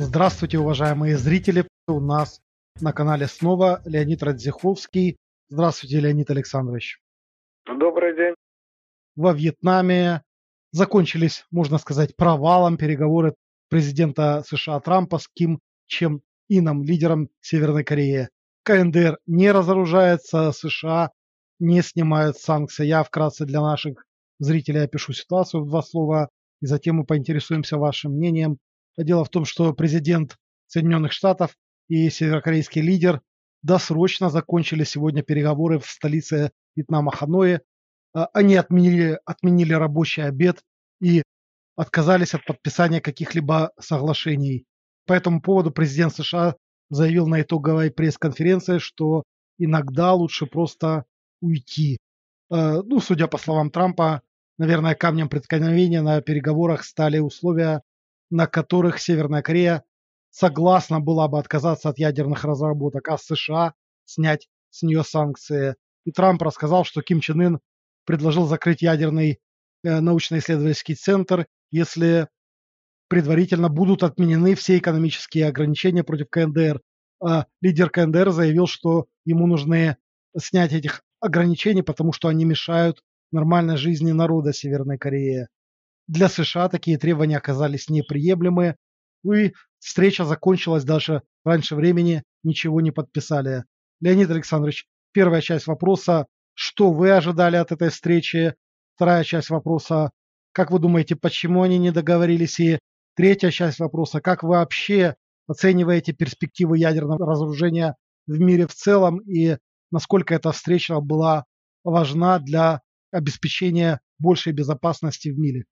Здравствуйте, уважаемые зрители. У нас на канале снова Леонид Радзиховский. Здравствуйте, Леонид Александрович. Добрый день. Во Вьетнаме закончились, можно сказать, провалом переговоры президента США Трампа с Ким Чен Ином, лидером Северной Кореи. КНДР не разоружается, США не снимают санкции. Я вкратце для наших зрителей опишу ситуацию в два слова, и затем мы поинтересуемся вашим мнением Дело в том, что президент Соединенных Штатов и северокорейский лидер досрочно закончили сегодня переговоры в столице Вьетнама Ханое. А, они отменили, отменили рабочий обед и отказались от подписания каких-либо соглашений. По этому поводу президент США заявил на итоговой пресс-конференции, что иногда лучше просто уйти. А, ну, судя по словам Трампа, наверное, камнем преткновения на переговорах стали условия на которых Северная Корея согласна была бы отказаться от ядерных разработок, а США снять с нее санкции. И Трамп рассказал, что Ким Чен Ын предложил закрыть ядерный э, научно-исследовательский центр, если предварительно будут отменены все экономические ограничения против КНДР. А лидер КНДР заявил, что ему нужны снять этих ограничений, потому что они мешают нормальной жизни народа Северной Кореи. Для США такие требования оказались неприемлемы, и встреча закончилась даже раньше времени, ничего не подписали. Леонид Александрович, первая часть вопроса, что вы ожидали от этой встречи? Вторая часть вопроса, как вы думаете, почему они не договорились? И третья часть вопроса, как вы вообще оцениваете перспективы ядерного разоружения в мире в целом и насколько эта встреча была важна для обеспечения большей безопасности в мире?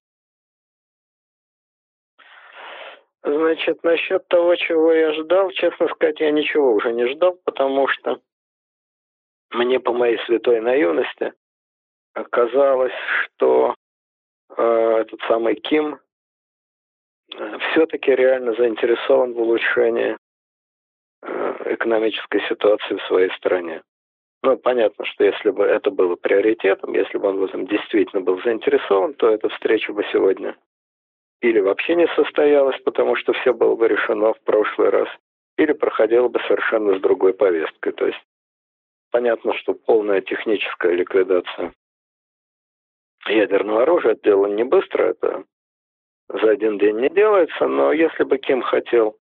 Значит, насчет того, чего я ждал, честно сказать, я ничего уже не ждал, потому что мне по моей святой наивности оказалось, что э, этот самый Ким э, все-таки реально заинтересован в улучшении э, экономической ситуации в своей стране. Ну, понятно, что если бы это было приоритетом, если бы он в этом действительно был заинтересован, то эта встреча бы сегодня или вообще не состоялось, потому что все было бы решено в прошлый раз, или проходило бы совершенно с другой повесткой. То есть понятно, что полная техническая ликвидация ядерного оружия это дело не быстро, это за один день не делается, но если бы Ким хотел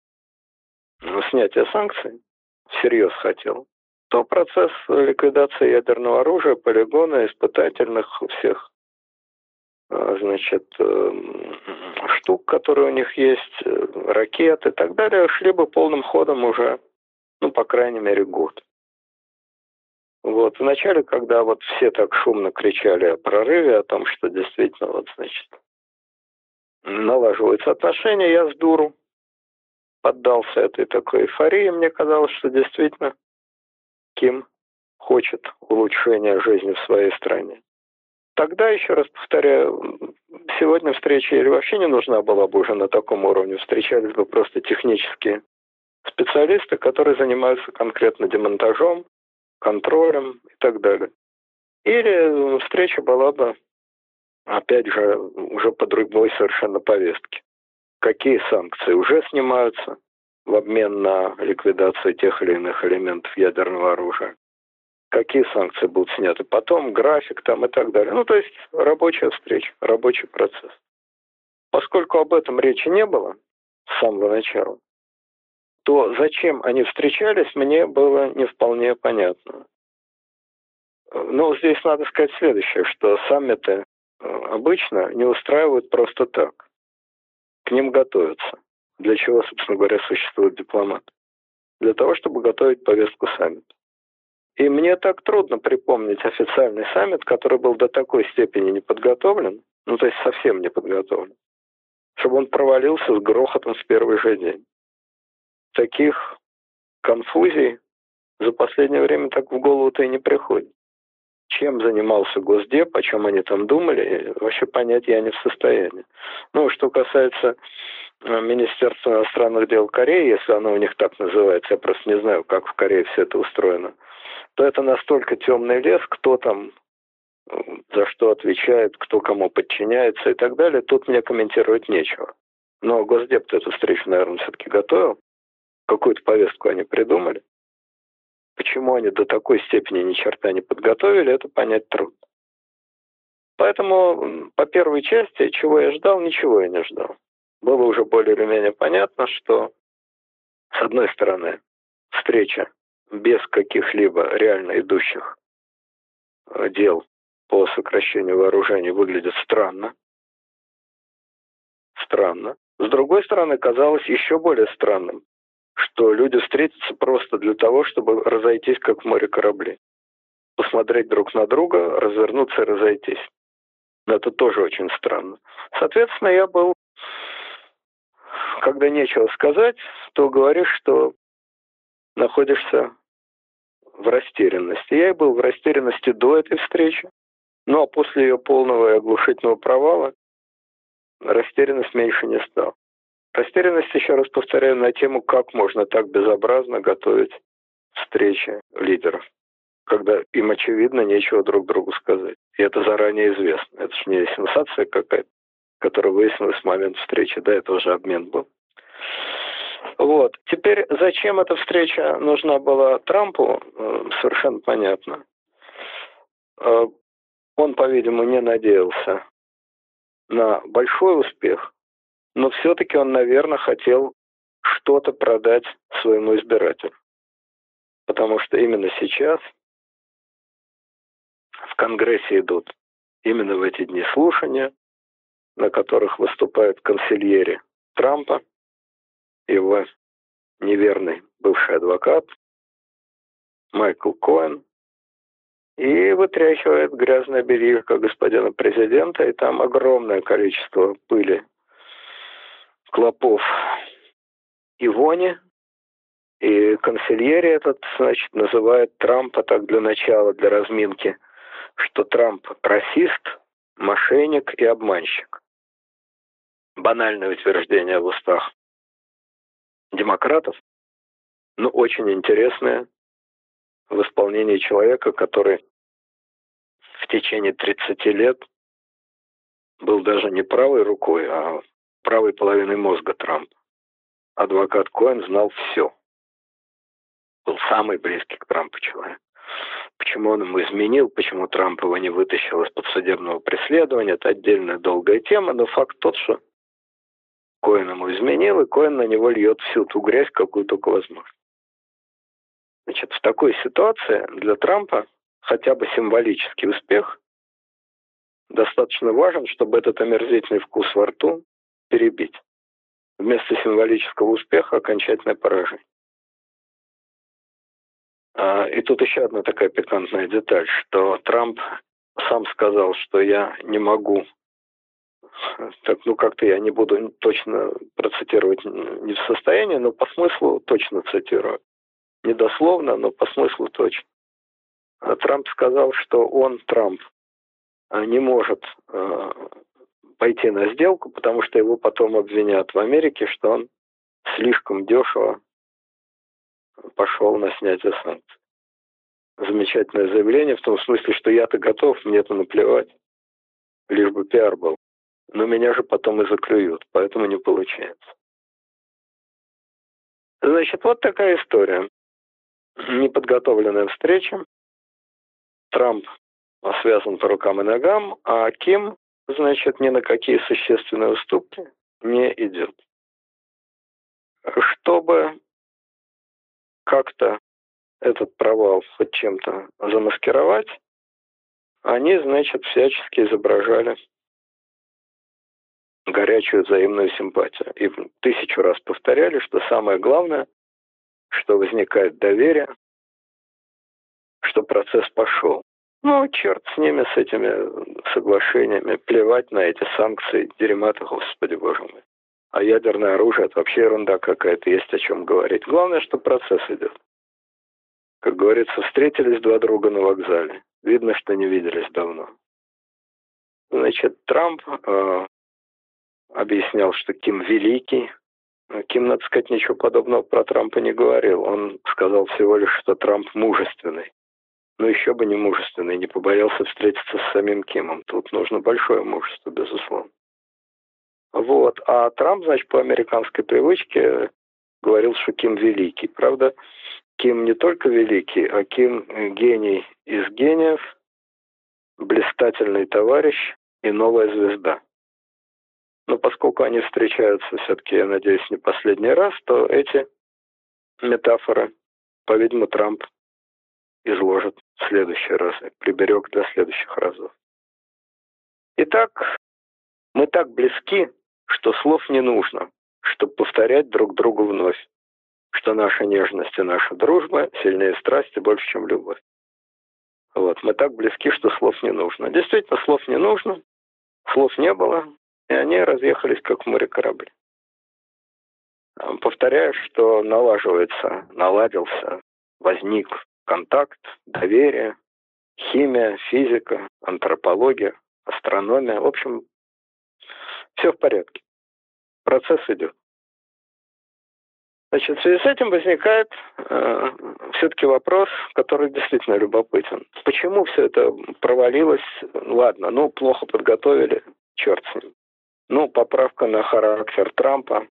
ну, снятия санкций, всерьез хотел, то процесс ликвидации ядерного оружия, полигона, испытательных всех значит, эм, штук, которые у них есть, э, ракет и так далее, шли бы полным ходом уже, ну, по крайней мере, год. Вот, вначале, когда вот все так шумно кричали о прорыве, о том, что действительно, вот, значит, налаживаются отношения, я с дуру поддался этой такой эйфории. Мне казалось, что действительно Ким хочет улучшения жизни в своей стране. Тогда, еще раз повторяю, сегодня встреча или вообще не нужна была бы уже на таком уровне. Встречались бы просто технические специалисты, которые занимаются конкретно демонтажом, контролем и так далее. Или встреча была бы, опять же, уже по другой совершенно повестке. Какие санкции уже снимаются в обмен на ликвидацию тех или иных элементов ядерного оружия? Какие санкции будут сняты потом, график там и так далее. Ну, то есть рабочая встреча, рабочий процесс. Поскольку об этом речи не было с самого начала, то зачем они встречались, мне было не вполне понятно. Но здесь надо сказать следующее, что саммиты э, обычно не устраивают просто так. К ним готовятся. Для чего, собственно говоря, существует дипломат? Для того, чтобы готовить повестку саммита. И мне так трудно припомнить официальный саммит, который был до такой степени не подготовлен, ну то есть совсем не подготовлен, чтобы он провалился с грохотом в первый же день. Таких конфузий за последнее время так в голову-то и не приходит. Чем занимался Госдеп, о чем они там думали, вообще понять я не в состоянии. Ну, что касается э, Министерства иностранных дел Кореи, если оно у них так называется, я просто не знаю, как в Корее все это устроено – то это настолько темный лес, кто там за что отвечает, кто кому подчиняется и так далее, тут мне комментировать нечего. Но Госдеп эту встречу, наверное, все-таки готовил. Какую-то повестку они придумали. Почему они до такой степени ни черта не подготовили, это понять трудно. Поэтому по первой части, чего я ждал, ничего я не ждал. Было уже более или менее понятно, что с одной стороны встреча без каких-либо реально идущих э, дел по сокращению вооружений выглядит странно. Странно. С другой стороны, казалось еще более странным, что люди встретятся просто для того, чтобы разойтись, как в море корабли. Посмотреть друг на друга, развернуться и разойтись. Это тоже очень странно. Соответственно, я был, когда нечего сказать, то говоришь, что находишься в растерянности. Я и был в растерянности до этой встречи. Ну а после ее полного и оглушительного провала растерянность меньше не стала. Растерянность, еще раз повторяю, на тему, как можно так безобразно готовить встречи лидеров, когда им, очевидно, нечего друг другу сказать. И это заранее известно. Это же не сенсация какая-то, которая выяснилась в момент встречи. Да, это уже обмен был. Вот. Теперь, зачем эта встреча нужна была Трампу, э, совершенно понятно. Э, он, по-видимому, не надеялся на большой успех, но все-таки он, наверное, хотел что-то продать своему избирателю. Потому что именно сейчас в Конгрессе идут именно в эти дни слушания, на которых выступают консильери Трампа, его неверный бывший адвокат Майкл Коэн, и вытряхивает грязное бельишко господина президента, и там огромное количество пыли, клопов и вони. И консильери этот, значит, называет Трампа так для начала, для разминки, что Трамп расист, мошенник и обманщик. Банальное утверждение в устах демократов, но очень интересное в исполнении человека, который в течение 30 лет был даже не правой рукой, а правой половиной мозга Трампа. Адвокат Коэн знал все. Был самый близкий к Трампу человек. Почему он ему изменил, почему Трамп его не вытащил из подсудебного преследования, это отдельная долгая тема, но факт тот, что Коэн ему изменил, и Коэн на него льет всю ту грязь, какую только возможно. Значит, в такой ситуации для Трампа хотя бы символический успех достаточно важен, чтобы этот омерзительный вкус во рту перебить. Вместо символического успеха окончательное поражение. А, и тут еще одна такая пикантная деталь, что Трамп сам сказал, что я не могу, так, ну как-то я не буду точно процитировать не в состоянии, но по смыслу точно цитирую. Не дословно, но по смыслу точно. А Трамп сказал, что он, Трамп, а, не может а, пойти на сделку, потому что его потом обвинят в Америке, что он слишком дешево пошел на снятие санкций. Замечательное заявление в том смысле, что я-то готов, мне-то наплевать, лишь бы пиар был. Но меня же потом и заклюют, поэтому не получается. Значит, вот такая история. Неподготовленная встреча. Трамп связан по рукам и ногам, а Ким, значит, ни на какие существенные уступки не идет. Чтобы как-то этот провал хоть чем-то замаскировать, они, значит, всячески изображали горячую взаимную симпатию. И тысячу раз повторяли, что самое главное, что возникает доверие, что процесс пошел. Ну, черт с ними, с этими соглашениями. Плевать на эти санкции, дерьма-то, господи боже мой. А ядерное оружие – это вообще ерунда какая-то, есть о чем говорить. Главное, что процесс идет. Как говорится, встретились два друга на вокзале. Видно, что не виделись давно. Значит, Трамп э, объяснял, что Ким великий. Ким, надо сказать, ничего подобного про Трампа не говорил. Он сказал всего лишь, что Трамп мужественный. Но еще бы не мужественный, не побоялся встретиться с самим Кимом. Тут нужно большое мужество, безусловно. Вот. А Трамп, значит, по американской привычке говорил, что Ким великий. Правда, Ким не только великий, а Ким гений из гениев, блистательный товарищ и новая звезда. Но поскольку они встречаются все-таки, я надеюсь, не последний раз, то эти метафоры, по-видимому, Трамп изложит в следующий раз, приберег для следующих разов. Итак, мы так близки, что слов не нужно, чтобы повторять друг другу вновь, что наша нежность и наша дружба сильнее страсти больше, чем любовь. Вот, мы так близки, что слов не нужно. Действительно, слов не нужно, слов не было, и они разъехались, как в море корабли. Повторяю, что налаживается, наладился, возник контакт, доверие, химия, физика, антропология, астрономия. В общем, все в порядке. Процесс идет. Значит, в связи с этим возникает э, все-таки вопрос, который действительно любопытен. Почему все это провалилось? Ладно, ну, плохо подготовили, черт с ним. Ну, поправка на характер Трампа.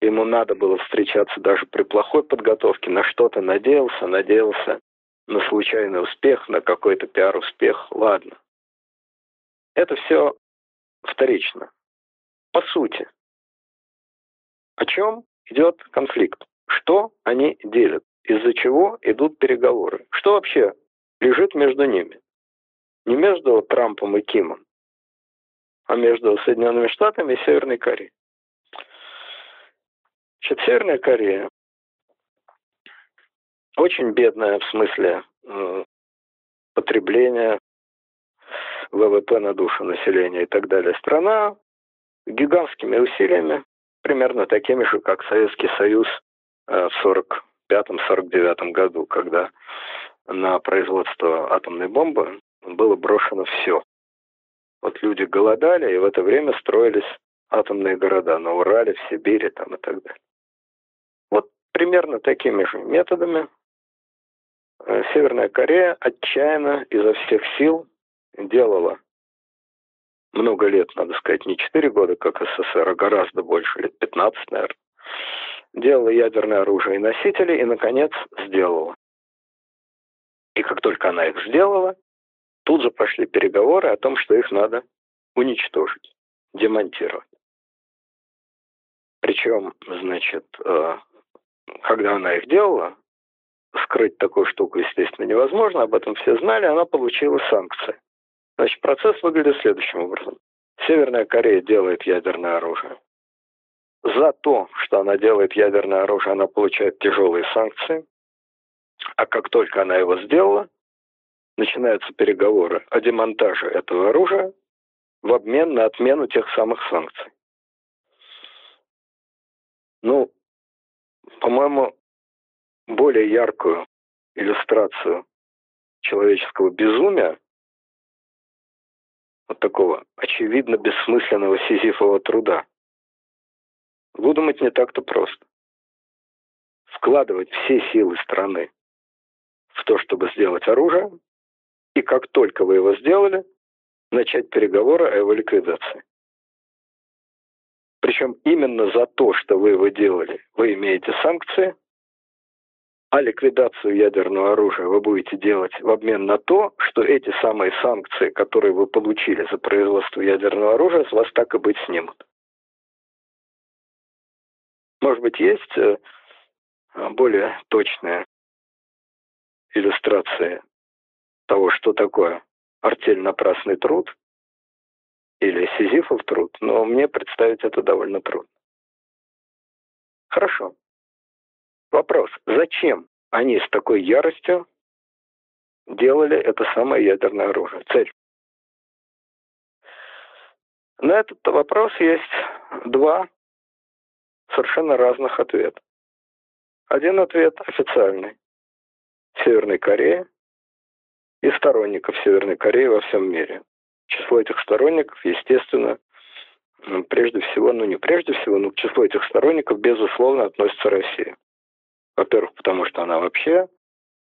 Ему надо было встречаться даже при плохой подготовке, на что-то надеялся, надеялся на случайный успех, на какой-то пиар-успех. Ладно. Это все вторично. По сути, о чем идет конфликт? Что они делят? Из-за чего идут переговоры? Что вообще лежит между ними? Не между Трампом и Кимом, между Соединенными Штатами и Северной Кореей. Значит, Северная Корея очень бедная в смысле потребления ВВП на душу населения и так далее. Страна гигантскими усилиями, примерно такими же, как Советский Союз э, в 1945-1949 году, когда на производство атомной бомбы было брошено все. Вот люди голодали, и в это время строились атомные города на Урале, в Сибири там, и так далее. Вот примерно такими же методами э, Северная Корея отчаянно изо всех сил делала много лет, надо сказать, не 4 года, как СССР, а гораздо больше, лет 15, наверное, делала ядерное оружие и носители, и, наконец, сделала. И как только она их сделала, тут же пошли переговоры о том, что их надо уничтожить, демонтировать. Причем, значит, э, когда она их делала, скрыть такую штуку, естественно, невозможно, об этом все знали, она получила санкции. Значит, процесс выглядит следующим образом. Северная Корея делает ядерное оружие. За то, что она делает ядерное оружие, она получает тяжелые санкции. А как только она его сделала, начинаются переговоры о демонтаже этого оружия в обмен на отмену тех самых санкций. Ну, по-моему, более яркую иллюстрацию человеческого безумия вот такого очевидно бессмысленного сизифового труда. Выдумать не так-то просто. Вкладывать все силы страны в то, чтобы сделать оружие, и как только вы его сделали, начать переговоры о его ликвидации. Причем именно за то, что вы его делали, вы имеете санкции, а ликвидацию ядерного оружия вы будете делать в обмен на то, что эти самые санкции, которые вы получили за производство ядерного оружия, с вас так и быть снимут. Может быть, есть э, более точная иллюстрация того, что такое артель напрасный труд или сизифов труд, но мне представить это довольно трудно. Хорошо. Вопрос, зачем они с такой яростью делали это самое ядерное оружие? Цель. На этот вопрос есть два совершенно разных ответа. Один ответ официальный. Северной Кореи и сторонников Северной Кореи во всем мире. Число этих сторонников, естественно, прежде всего, ну не прежде всего, но к числу этих сторонников, безусловно, относится Россия. Во-первых, потому что она вообще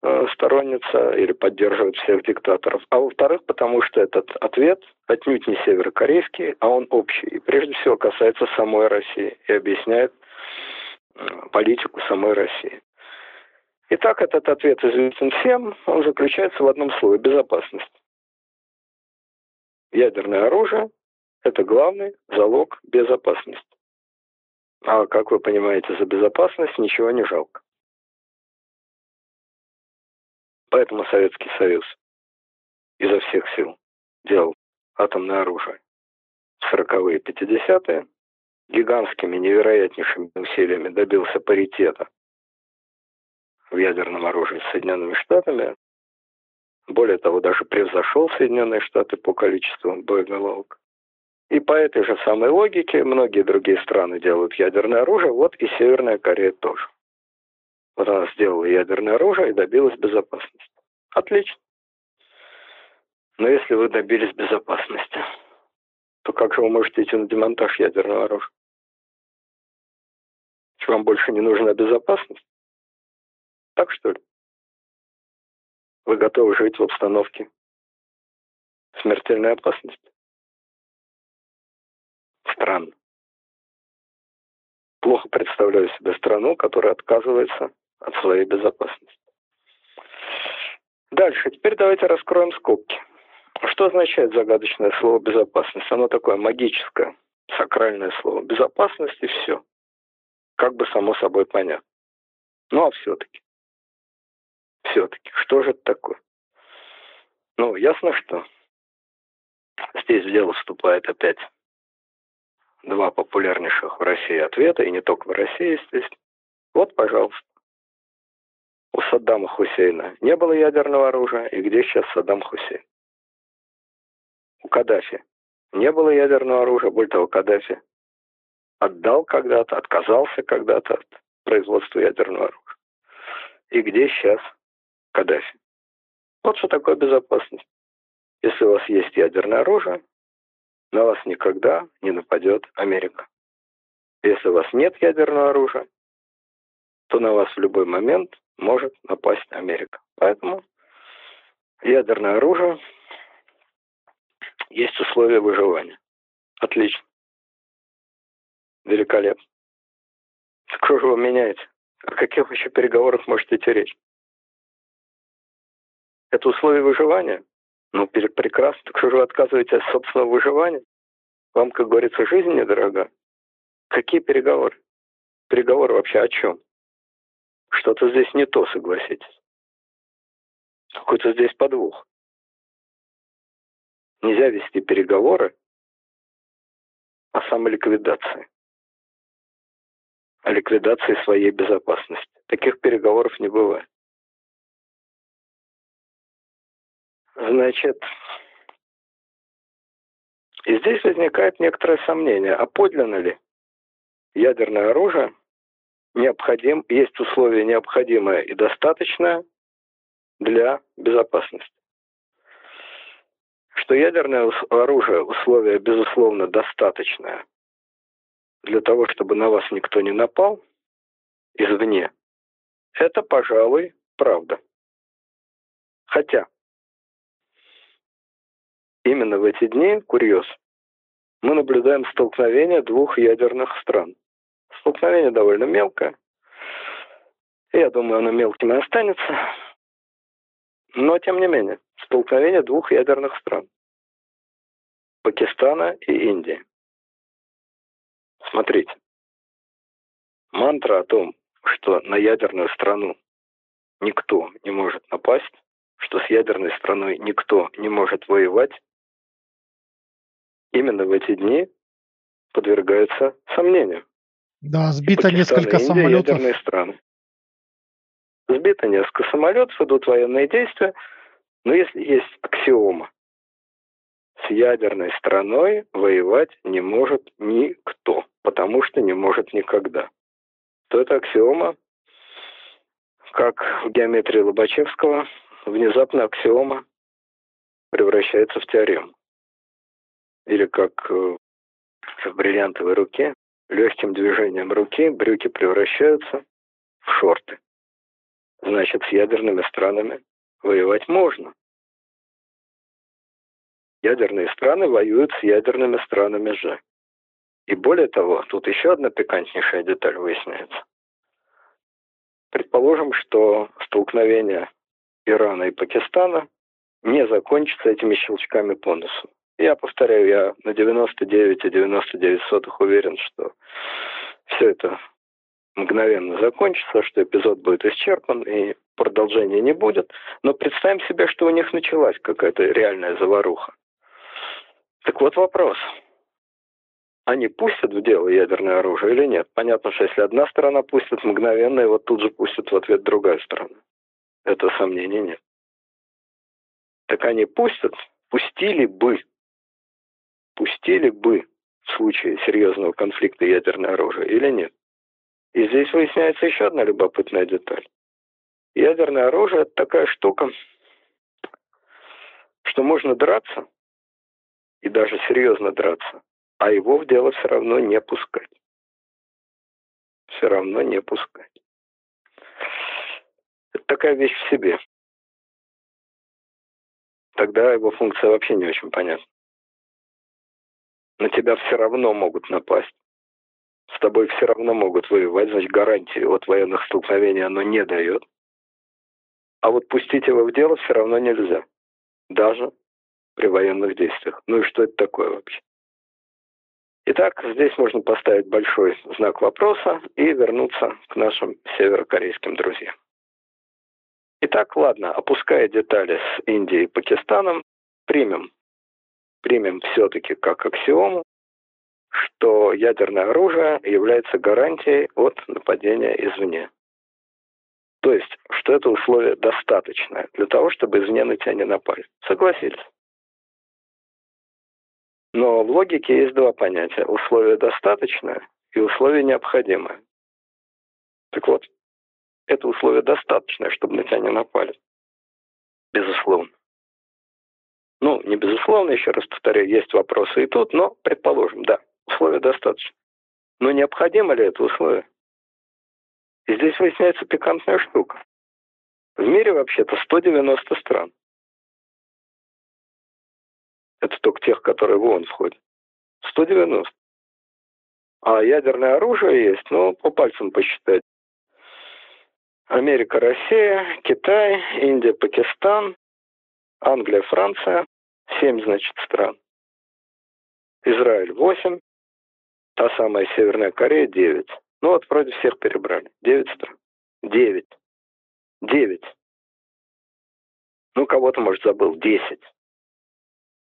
э, сторонница или поддерживает всех диктаторов, а во-вторых, потому что этот ответ отнюдь не северокорейский, а он общий, и прежде всего касается самой России и объясняет политику самой России. Итак, этот ответ известен всем, он заключается в одном слове – безопасность. Ядерное оружие – это главный залог безопасности. А как вы понимаете, за безопасность ничего не жалко. Поэтому Советский Союз изо всех сил делал атомное оружие в 40-е и 50-е, гигантскими, невероятнейшими усилиями добился паритета в ядерном оружии с Соединенными Штатами. Более того, даже превзошел Соединенные Штаты по количеству боеголовок. И по этой же самой логике многие другие страны делают ядерное оружие, вот и Северная Корея тоже. Вот она сделала ядерное оружие и добилась безопасности. Отлично. Но если вы добились безопасности, то как же вы можете идти на демонтаж ядерного оружия? Вам больше не нужна безопасность? Так что ли? Вы готовы жить в обстановке смертельной опасности? Странно. Плохо представляю себе страну, которая отказывается от своей безопасности. Дальше. Теперь давайте раскроем скобки. Что означает загадочное слово «безопасность»? Оно такое магическое, сакральное слово. Безопасность и все. Как бы само собой понятно. Ну а все-таки. Все-таки. Что же это такое? Ну, ясно, что здесь в дело вступает опять два популярнейших в России ответа, и не только в России, естественно. Вот, пожалуйста. У Саддама Хусейна не было ядерного оружия, и где сейчас Саддам Хусейн? У Каддафи не было ядерного оружия, более того, Каддафи отдал когда-то, отказался когда-то от производства ядерного оружия. И где сейчас Каддафи? Вот что такое безопасность. Если у вас есть ядерное оружие, на вас никогда не нападет Америка. Если у вас нет ядерного оружия, то на вас в любой момент может напасть Америка. Поэтому ядерное оружие есть условия выживания. Отлично. Великолепно. Что же вы меняете? О каких еще переговорах можете идти речь? Это условия выживания? Ну, прекрасно. Так что же вы отказываетесь от собственного выживания? Вам, как говорится, жизнь недорога. Какие переговоры? Переговоры вообще о чем? Что-то здесь не то, согласитесь. Какой-то здесь подвох. Нельзя вести переговоры о самоликвидации. О ликвидации своей безопасности. Таких переговоров не бывает. Значит, и здесь возникает некоторое сомнение, а подлинно ли ядерное оружие необходим, есть условие необходимое и достаточное для безопасности. Что ядерное оружие условие, безусловно, достаточное для того, чтобы на вас никто не напал извне, это, пожалуй, правда. Хотя Именно в эти дни, курьез, мы наблюдаем столкновение двух ядерных стран. Столкновение довольно мелкое. Я думаю, оно мелким и останется. Но, тем не менее, столкновение двух ядерных стран. Пакистана и Индии. Смотрите. Мантра о том, что на ядерную страну никто не может напасть, что с ядерной страной никто не может воевать, именно в эти дни подвергаются сомнению. Да, сбито несколько Индия, самолетов. Страны. Сбито несколько самолетов, идут военные действия, но если есть аксиома, с ядерной страной воевать не может никто, потому что не может никогда. То это аксиома, как в геометрии Лобачевского, внезапно аксиома превращается в теорему или как э, в бриллиантовой руке, легким движением руки брюки превращаются в шорты. значит, с ядерными странами воевать можно. Ядерные страны воюют с ядерными странами же. И более того, тут еще одна пикантнейшая деталь выясняется. Предположим, что столкновение Ирана и Пакистана не закончится этими щелчками по носу. Я повторяю, я на 99,99 уверен, что все это мгновенно закончится, что эпизод будет исчерпан и продолжения не будет. Но представим себе, что у них началась какая-то реальная заваруха. Так вот вопрос. Они пустят в дело ядерное оружие или нет? Понятно, что если одна сторона пустит мгновенно, его тут же пустит в ответ другая сторона. Это сомнений нет. Так они пустят, пустили бы, пустили бы в случае серьезного конфликта ядерное оружие или нет. И здесь выясняется еще одна любопытная деталь. Ядерное оружие – это такая штука, что можно драться, и даже серьезно драться, а его в дело все равно не пускать. Все равно не пускать. Это такая вещь в себе. Тогда его функция вообще не очень понятна. На тебя все равно могут напасть. С тобой все равно могут воевать, значит, гарантии от военных столкновений оно не дает. А вот пустить его в дело все равно нельзя. Даже при военных действиях. Ну и что это такое вообще? Итак, здесь можно поставить большой знак вопроса и вернуться к нашим северокорейским друзьям. Итак, ладно, опуская детали с Индией и Пакистаном, примем, примем все-таки как аксиому, что ядерное оружие является гарантией от нападения извне. То есть, что это условие достаточное для того, чтобы извне на тебя не напали. Согласились? Но в логике есть два понятия. Условие достаточное и условие необходимое. Так вот, это условие достаточное, чтобы на тебя не напали. Безусловно. Ну, не безусловно, еще раз повторяю, есть вопросы и тут, но, предположим, да, условия достаточно. Но необходимо ли это условие? И здесь выясняется пикантная штука. В мире вообще-то 190 стран. Это только тех, которые в ООН входят. 190. А ядерное оружие есть, ну, по пальцам посчитать. Америка, Россия, Китай, Индия, Пакистан, Англия, Франция. Семь, значит, стран. Израиль восемь. Та самая Северная Корея девять. Ну вот вроде всех перебрали. Девять стран. Девять. Девять. Ну, кого-то, может, забыл. Десять.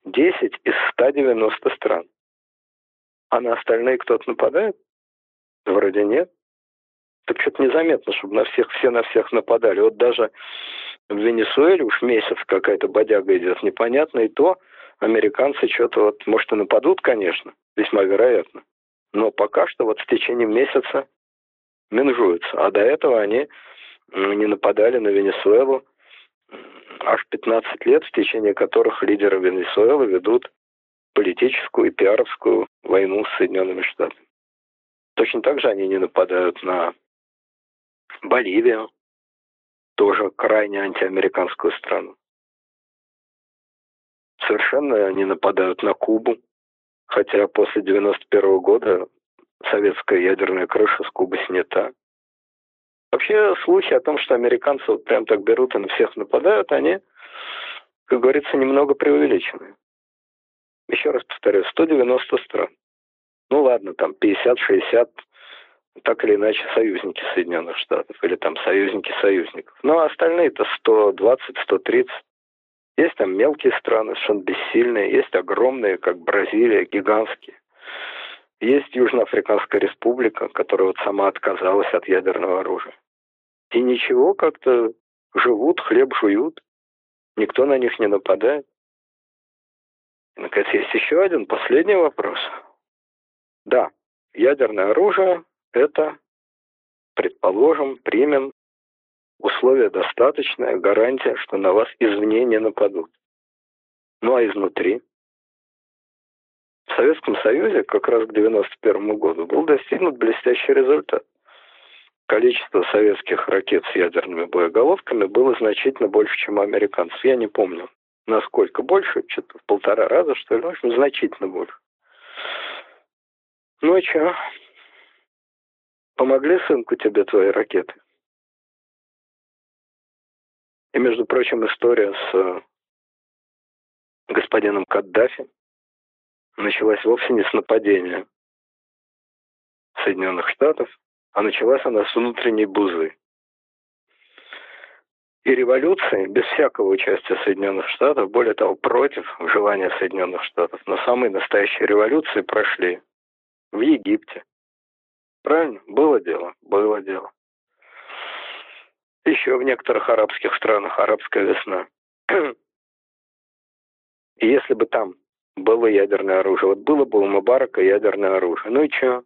10 из 190 стран. А на остальные кто-то нападает? Вроде нет. Так что-то незаметно, чтобы на всех, все на всех нападали. Вот даже в Венесуэле уж месяц какая-то бодяга идет, непонятно, и то американцы что-то вот, может, и нападут, конечно, весьма вероятно. Но пока что вот в течение месяца менжуются. А до этого они не нападали на Венесуэлу аж 15 лет, в течение которых лидеры Венесуэлы ведут политическую и пиаровскую войну с Соединенными Штатами. Точно так же они не нападают на Боливию, тоже крайне антиамериканскую страну. Совершенно не нападают на Кубу, хотя после 91 года советская ядерная крыша с Кубы снята. Вообще слухи о том, что американцы вот прям так берут и на всех нападают, они, как говорится, немного преувеличены. Еще раз повторю, 190 стран. Ну ладно, там 50-60, так или иначе, союзники Соединенных Штатов или там союзники союзников. Но остальные-то 120-130. Есть там мелкие страны, совершенно бессильные, есть огромные, как Бразилия, гигантские. Есть Южноафриканская республика, которая вот сама отказалась от ядерного оружия. И ничего, как-то живут, хлеб жуют, никто на них не нападает. И, наконец, есть еще один последний вопрос. Да, ядерное оружие – это, предположим, примем условие достаточное, гарантия, что на вас извне не нападут. Ну а изнутри? В Советском Союзе как раз к 1991 году был достигнут блестящий результат. количество советских ракет с ядерными боеголовками было значительно больше, чем у американцев. Я не помню, насколько больше, что-то в полтора раза, что ли, в общем, значительно больше. Ну и что? Помогли сынку тебе твои ракеты? И, между прочим, история с э, господином Каддафи началась вовсе не с нападения Соединенных Штатов, а началась она с внутренней бузы. И революции без всякого участия Соединенных Штатов, более того, против желания Соединенных Штатов, но самые настоящие революции прошли в Египте. Правильно? Было дело? Было дело. Еще в некоторых арабских странах арабская весна. И если бы там было ядерное оружие, вот было бы у Мубарака ядерное оружие, ну и что?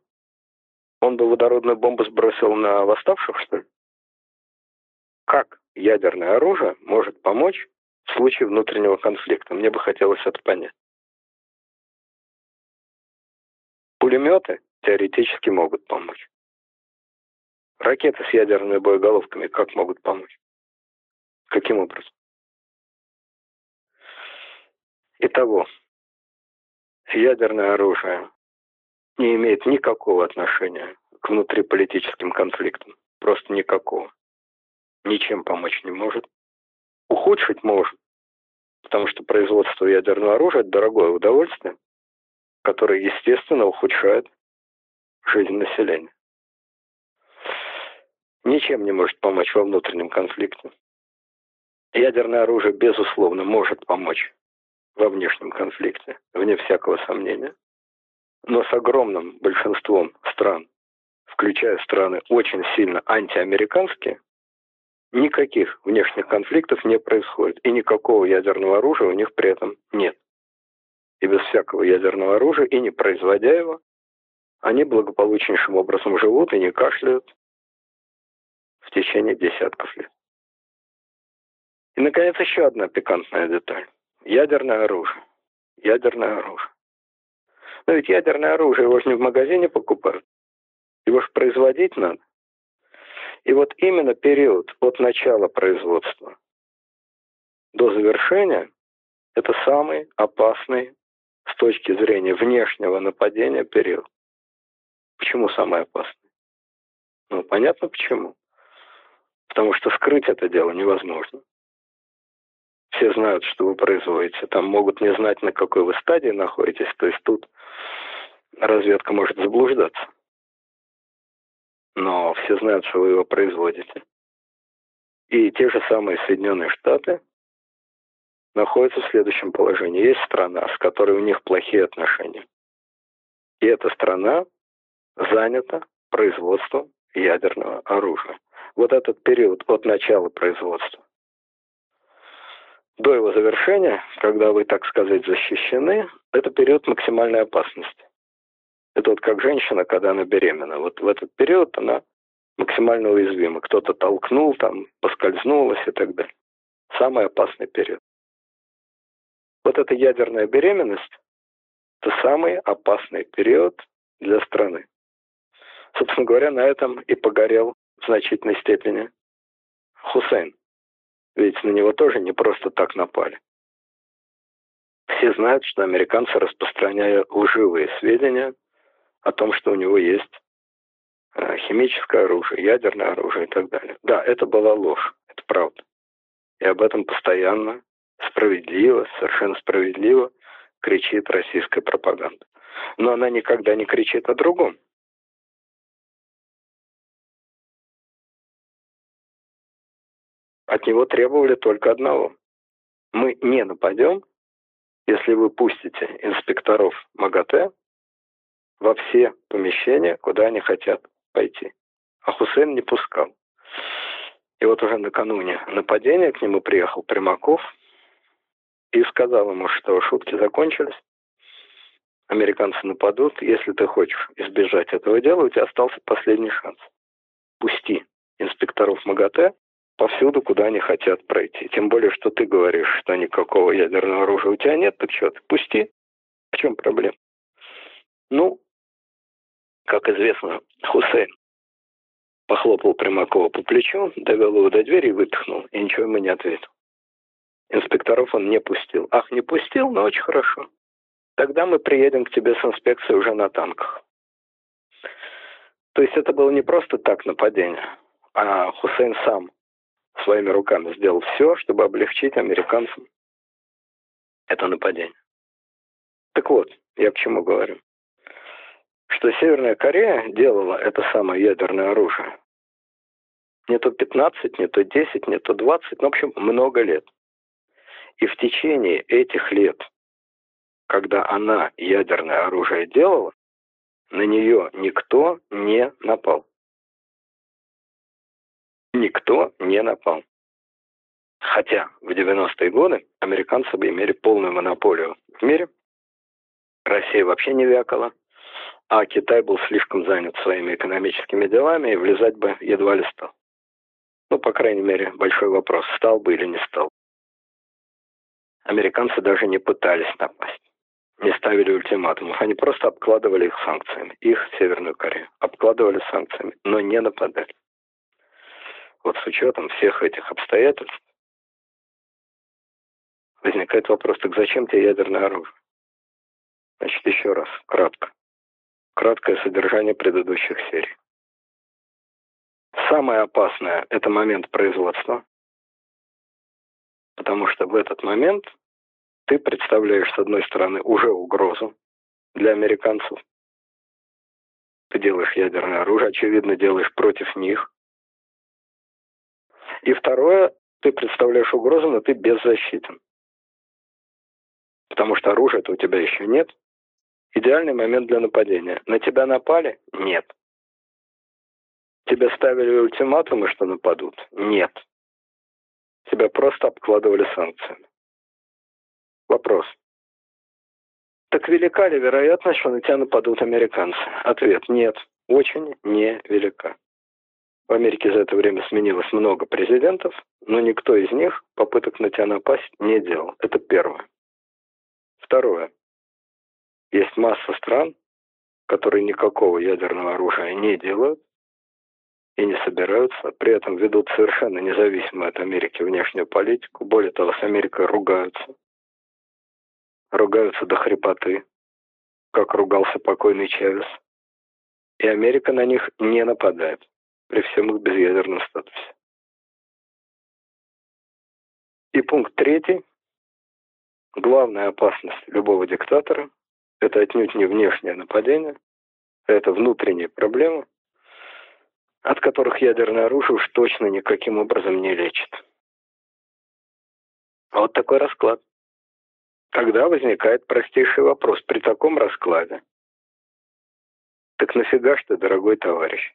Он бы водородную бомбу сбросил на восставших, что ли? Как ядерное оружие может помочь в случае внутреннего конфликта? Мне бы хотелось это понять. Пулеметы теоретически могут помочь. Ракеты с ядерными боеголовками как могут помочь? Каким образом? Итого, ядерное оружие не имеет никакого отношения к внутриполитическим конфликтам. Просто никакого. Ничем помочь не может. Ухудшить может. Потому что производство ядерного оружия – это дорогое удовольствие, которое, естественно, ухудшает жизнь населения. Ничем не может помочь во внутреннем конфликте. Ядерное оружие, безусловно, может помочь во внешнем конфликте, вне всякого сомнения. Но с огромным большинством стран, включая страны очень сильно антиамериканские, никаких внешних конфликтов не происходит. И никакого ядерного оружия у них при этом нет. И без всякого ядерного оружия, и не производя его, они благополучнейшим образом живут и не кашляют в течение десятков лет. И, наконец, еще одна пикантная деталь. Ядерное оружие. Ядерное оружие. Но ведь ядерное оружие его же не в магазине покупают. Его же производить надо. И вот именно период от начала производства до завершения – это самый опасный с точки зрения внешнего нападения период. Почему самый опасный? Ну, понятно почему. Потому что скрыть это дело невозможно все знают, что вы производите. Там могут не знать, на какой вы стадии находитесь. То есть тут разведка может заблуждаться. Но все знают, что вы его производите. И те же самые Соединенные Штаты находятся в следующем положении. Есть страна, с которой у них плохие отношения. И эта страна занята производством ядерного оружия. Вот этот период от начала производства до его завершения, когда вы, так сказать, защищены, это период максимальной опасности. Это вот как женщина, когда она беременна. Вот в этот период она максимально уязвима. Кто-то толкнул, там, поскользнулась и так далее. Самый опасный период. Вот эта ядерная беременность – это самый опасный период для страны. Собственно говоря, на этом и погорел в значительной степени Хусейн. Ведь на него тоже не просто так напали. Все знают, что американцы распространяют лживые сведения о том, что у него есть э, химическое оружие, ядерное оружие и так далее. Да, это была ложь, это правда. И об этом постоянно, справедливо, совершенно справедливо кричит российская пропаганда. Но она никогда не кричит о другом. От него требовали только одного. Мы не нападем, если вы пустите инспекторов МАГАТЭ во все помещения, куда они хотят пойти. А Хусейн не пускал. И вот уже накануне нападения к нему приехал Примаков и сказал ему, что шутки закончились, американцы нападут, если ты хочешь избежать этого дела, у тебя остался последний шанс. Пусти инспекторов МАГАТЭ повсюду, куда они хотят пройти. Тем более, что ты говоришь, что никакого ядерного оружия у тебя нет, так что ты пусти. В чем проблема? Ну, как известно, Хусейн Похлопал Примакова по плечу, довел его до двери и выпихнул, и ничего ему не ответил. Инспекторов он не пустил. Ах, не пустил, но очень хорошо. Тогда мы приедем к тебе с инспекцией уже на танках. То есть это было не просто так нападение, а Хусейн сам своими руками сделал все, чтобы облегчить американцам это нападение. Так вот, я к чему говорю что Северная Корея делала это самое ядерное оружие. Не то 15, не то 10, не то 20, ну, в общем, много лет. И в течение этих лет, когда она ядерное оружие делала, на нее никто не напал. Никто не напал. Хотя в 90-е годы американцы имели полную монополию в мире. Россия вообще не вякала а Китай был слишком занят своими экономическими делами и влезать бы едва ли стал. Ну, по крайней мере, большой вопрос, стал бы или не стал. Американцы даже не пытались напасть, не ставили ультиматумов, они просто обкладывали их санкциями, их Северную Корею, обкладывали санкциями, но не нападали. Вот с учетом всех этих обстоятельств возникает вопрос, так зачем тебе ядерное оружие? Значит, еще раз, кратко краткое содержание предыдущих серий. Самое опасное – это момент производства, потому что в этот момент ты представляешь, с одной стороны, уже угрозу для американцев. Ты делаешь ядерное оружие, очевидно, делаешь против них. И второе, ты представляешь угрозу, но ты беззащитен. Потому что оружия-то у тебя еще нет, Идеальный момент для нападения. На тебя напали? Нет. Тебе ставили ультиматумы, что нападут? Нет. Тебя просто обкладывали санкциями. Вопрос. Так велика ли вероятность, что на тебя нападут американцы? Ответ – нет. Очень невелика. В Америке за это время сменилось много президентов, но никто из них попыток на тебя напасть не делал. Это первое. Второе. Есть масса стран, которые никакого ядерного оружия не делают и не собираются, при этом ведут совершенно независимую от Америки внешнюю политику. Более того, с Америкой ругаются. Ругаются до хрипоты, как ругался покойный Чавес. И Америка на них не нападает при всем их безъядерном статусе. И пункт третий. Главная опасность любого диктатора это отнюдь не внешнее нападение, это внутренние проблемы, от которых ядерное оружие уж точно никаким образом не лечит. Вот такой расклад. Тогда возникает простейший вопрос при таком раскладе. Так нафига ж ты, дорогой товарищ,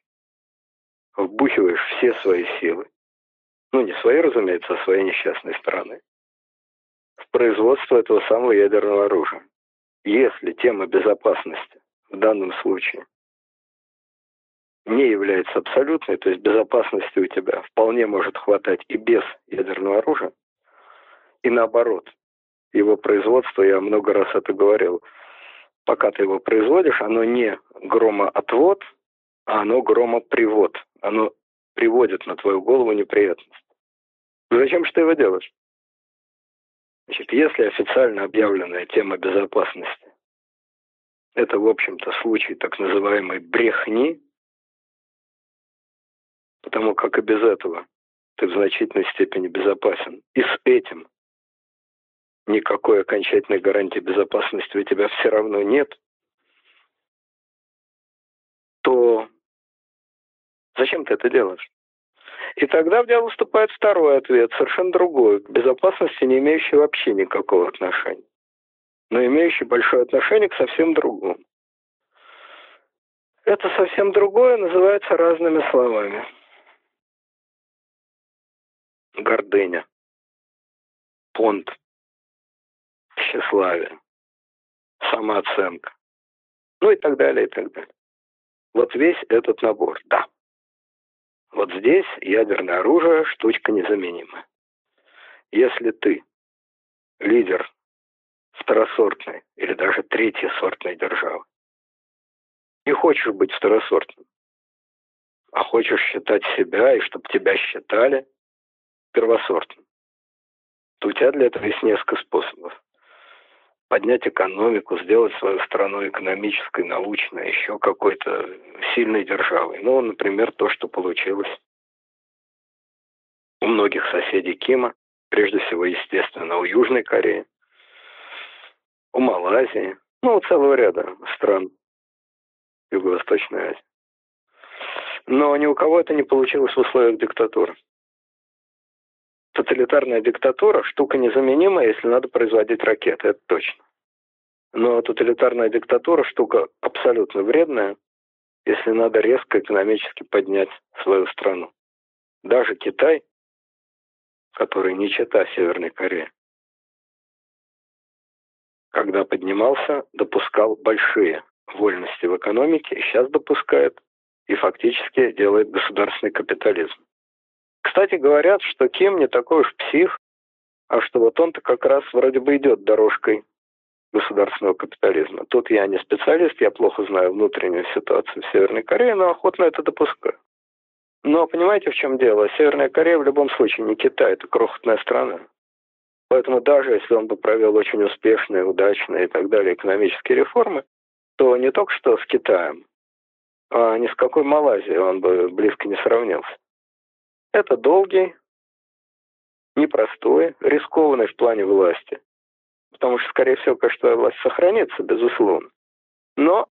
вбухиваешь все свои силы, ну не свои, разумеется, а своей несчастной страны, в производство этого самого ядерного оружия? Если тема безопасности в данном случае не является абсолютной, то есть безопасности у тебя вполне может хватать и без ядерного оружия, и наоборот, его производство, я много раз это говорил, пока ты его производишь, оно не громоотвод, а оно громопривод. Оно приводит на твою голову неприятность. Зачем же ты его делаешь? Значит, если официально объявленная тема безопасности – это, в общем-то, случай так называемой брехни, потому как и без этого ты в значительной степени безопасен. И с этим никакой окончательной гарантии безопасности у тебя все равно нет, зачем ты это делаешь? И тогда в дело вступает второй ответ, совершенно другой, к безопасности не имеющий вообще никакого отношения, но имеющий большое отношение к совсем другому. Это совсем другое называется разными словами. Гордыня, понт, тщеславие, самооценка, ну и так далее, и так далее. Вот весь этот набор, да. Вот здесь ядерное оружие – штучка незаменимая. Если ты лидер второсортной или даже третьесортной державы, не хочешь быть второсортным, а хочешь считать себя и чтобы тебя считали первосортным, то у тебя для этого есть несколько способов. Поднять экономику, сделать свою страну экономической, научной, еще какой-то сильной державой. Ну, например, то, что получилось у многих соседей Кима, прежде всего, естественно, у Южной Кореи, у Малайзии, ну, у целого ряда стран Юго-Восточной Азии. Но ни у кого это не получилось в условиях диктатуры. Тоталитарная диктатура – штука незаменимая, если надо производить ракеты, это точно. Но тоталитарная диктатура – штука абсолютно вредная, если надо резко экономически поднять свою страну. Даже Китай, который не чита Северной Корее, когда поднимался, допускал большие вольности в экономике, сейчас допускает и фактически делает государственный капитализм. Кстати, говорят, что Ким не такой уж псих, а что вот он-то как раз вроде бы идет дорожкой государственного капитализма. Тут я не специалист, я плохо знаю внутреннюю ситуацию в Северной Корее, но охотно это допускаю. Но понимаете, в чем дело? Северная Корея в любом случае не Китай, это крохотная страна. Поэтому даже если он бы провел очень успешные, удачные и так далее экономические реформы, то не только что с Китаем, а ни с какой Малайзией он бы близко не сравнился. Это долгий, непростой, рискованный в плане власти. Потому что, скорее всего, конечно, власть сохранится, безусловно. Но,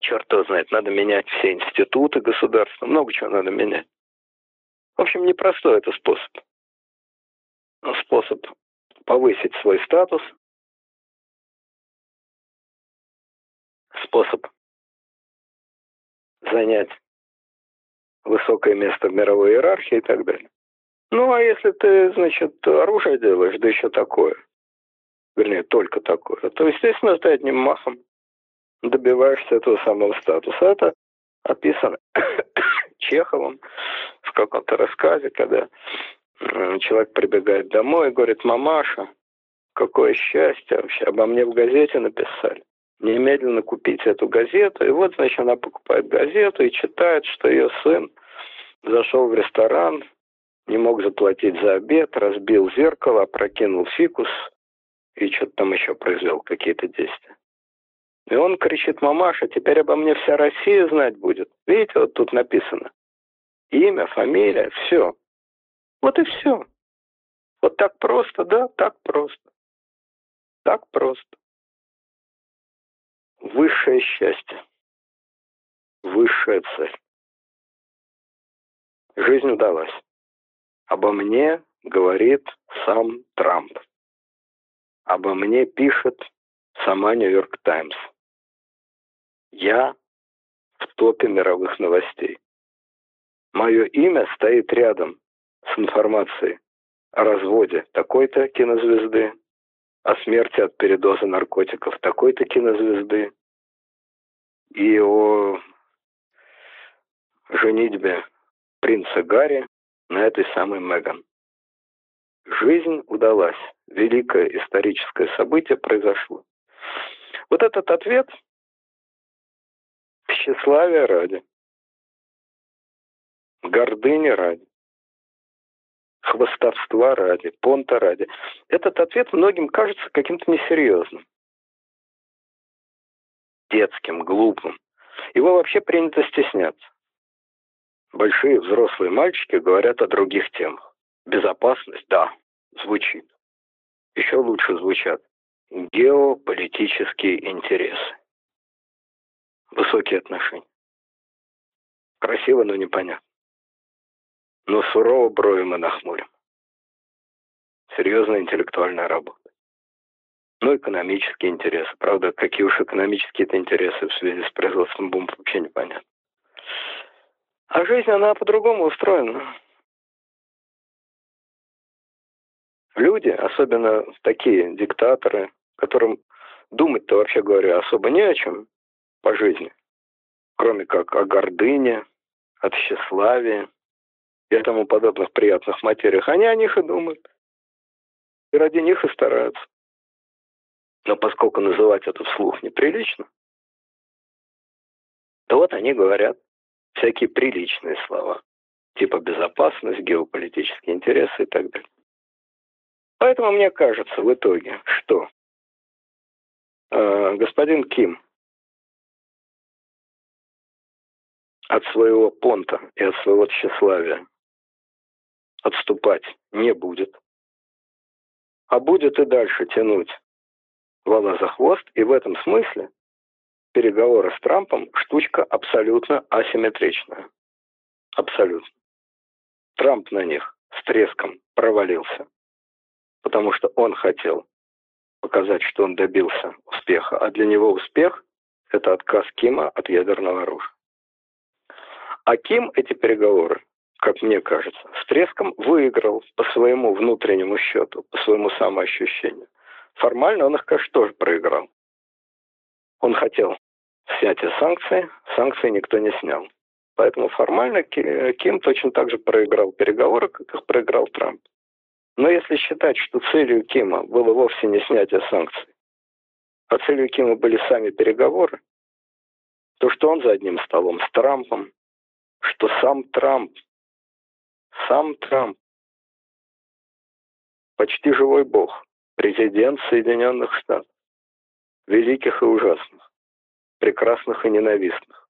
черт его знает, надо менять все институты государства, много чего надо менять. В общем, непростой это способ. Способ повысить свой статус, способ занять высокое место в мировой иерархии и так далее. Ну, а если ты, значит, оружие делаешь, да еще такое, вернее, только такое, то, естественно, ты одним махом добиваешься этого самого статуса. Это описано Чеховым в каком-то рассказе, когда человек прибегает домой и говорит, мамаша, какое счастье вообще, обо мне в газете написали немедленно купить эту газету. И вот, значит, она покупает газету и читает, что ее сын зашел в ресторан, не мог заплатить за обед, разбил зеркало, опрокинул фикус и что-то там еще произвел, какие-то действия. И он кричит, мамаша, теперь обо мне вся Россия знать будет. Видите, вот тут написано. Имя, фамилия, все. Вот и все. Вот так просто, да, так просто. Так просто высшее счастье, высшая цель. Жизнь удалась. Обо мне говорит сам Трамп. Обо мне пишет сама Нью-Йорк Таймс. Я в топе мировых новостей. Мое имя стоит рядом с информацией о разводе такой-то кинозвезды, о смерти от передоза наркотиков такой-то кинозвезды и о женитьбе принца Гарри на этой самой Меган. Жизнь удалась. Великое историческое событие произошло. Вот этот ответ тщеславия ради, гордыни ради, хвостовства ради, понта ради. Этот ответ многим кажется каким-то несерьезным, детским, глупым. Его вообще принято стесняться. Большие взрослые мальчики говорят о других темах. Безопасность, да, звучит. Еще лучше звучат геополитические интересы. Высокие отношения. Красиво, но непонятно но сурово брови мы нахмурим. Серьезная интеллектуальная работа. Ну, экономические интересы. Правда, какие уж экономические-то интересы в связи с производством бомб вообще непонятно. А жизнь, она по-другому устроена. Люди, особенно такие диктаторы, которым думать-то, вообще говоря, особо не о чем по жизни, кроме как о гордыне, о тщеславии, и тому подобных приятных материях, они о них и думают. И ради них и стараются. Но поскольку называть это вслух неприлично, то вот они говорят всякие приличные слова, типа безопасность, геополитические интересы и так далее. Поэтому мне кажется в итоге, что э, господин Ким от своего понта и от своего тщеславия отступать не будет, а будет и дальше тянуть вала за хвост, и в этом смысле переговоры с Трампом штучка абсолютно асимметричная. Абсолютно. Трамп на них с треском провалился, потому что он хотел показать, что он добился успеха, а для него успех – это отказ Кима от ядерного оружия. А Ким эти переговоры, как мне кажется, с треском выиграл по своему внутреннему счету, по своему самоощущению. Формально он их, конечно, тоже проиграл. Он хотел снятия санкций, санкции никто не снял. Поэтому формально Ким точно так же проиграл переговоры, как их проиграл Трамп. Но если считать, что целью Кима было вовсе не снятие санкций, а целью Кима были сами переговоры, то что он за одним столом с Трампом, что сам Трамп, сам Трамп, почти живой бог, президент Соединенных Штатов, великих и ужасных, прекрасных и ненавистных.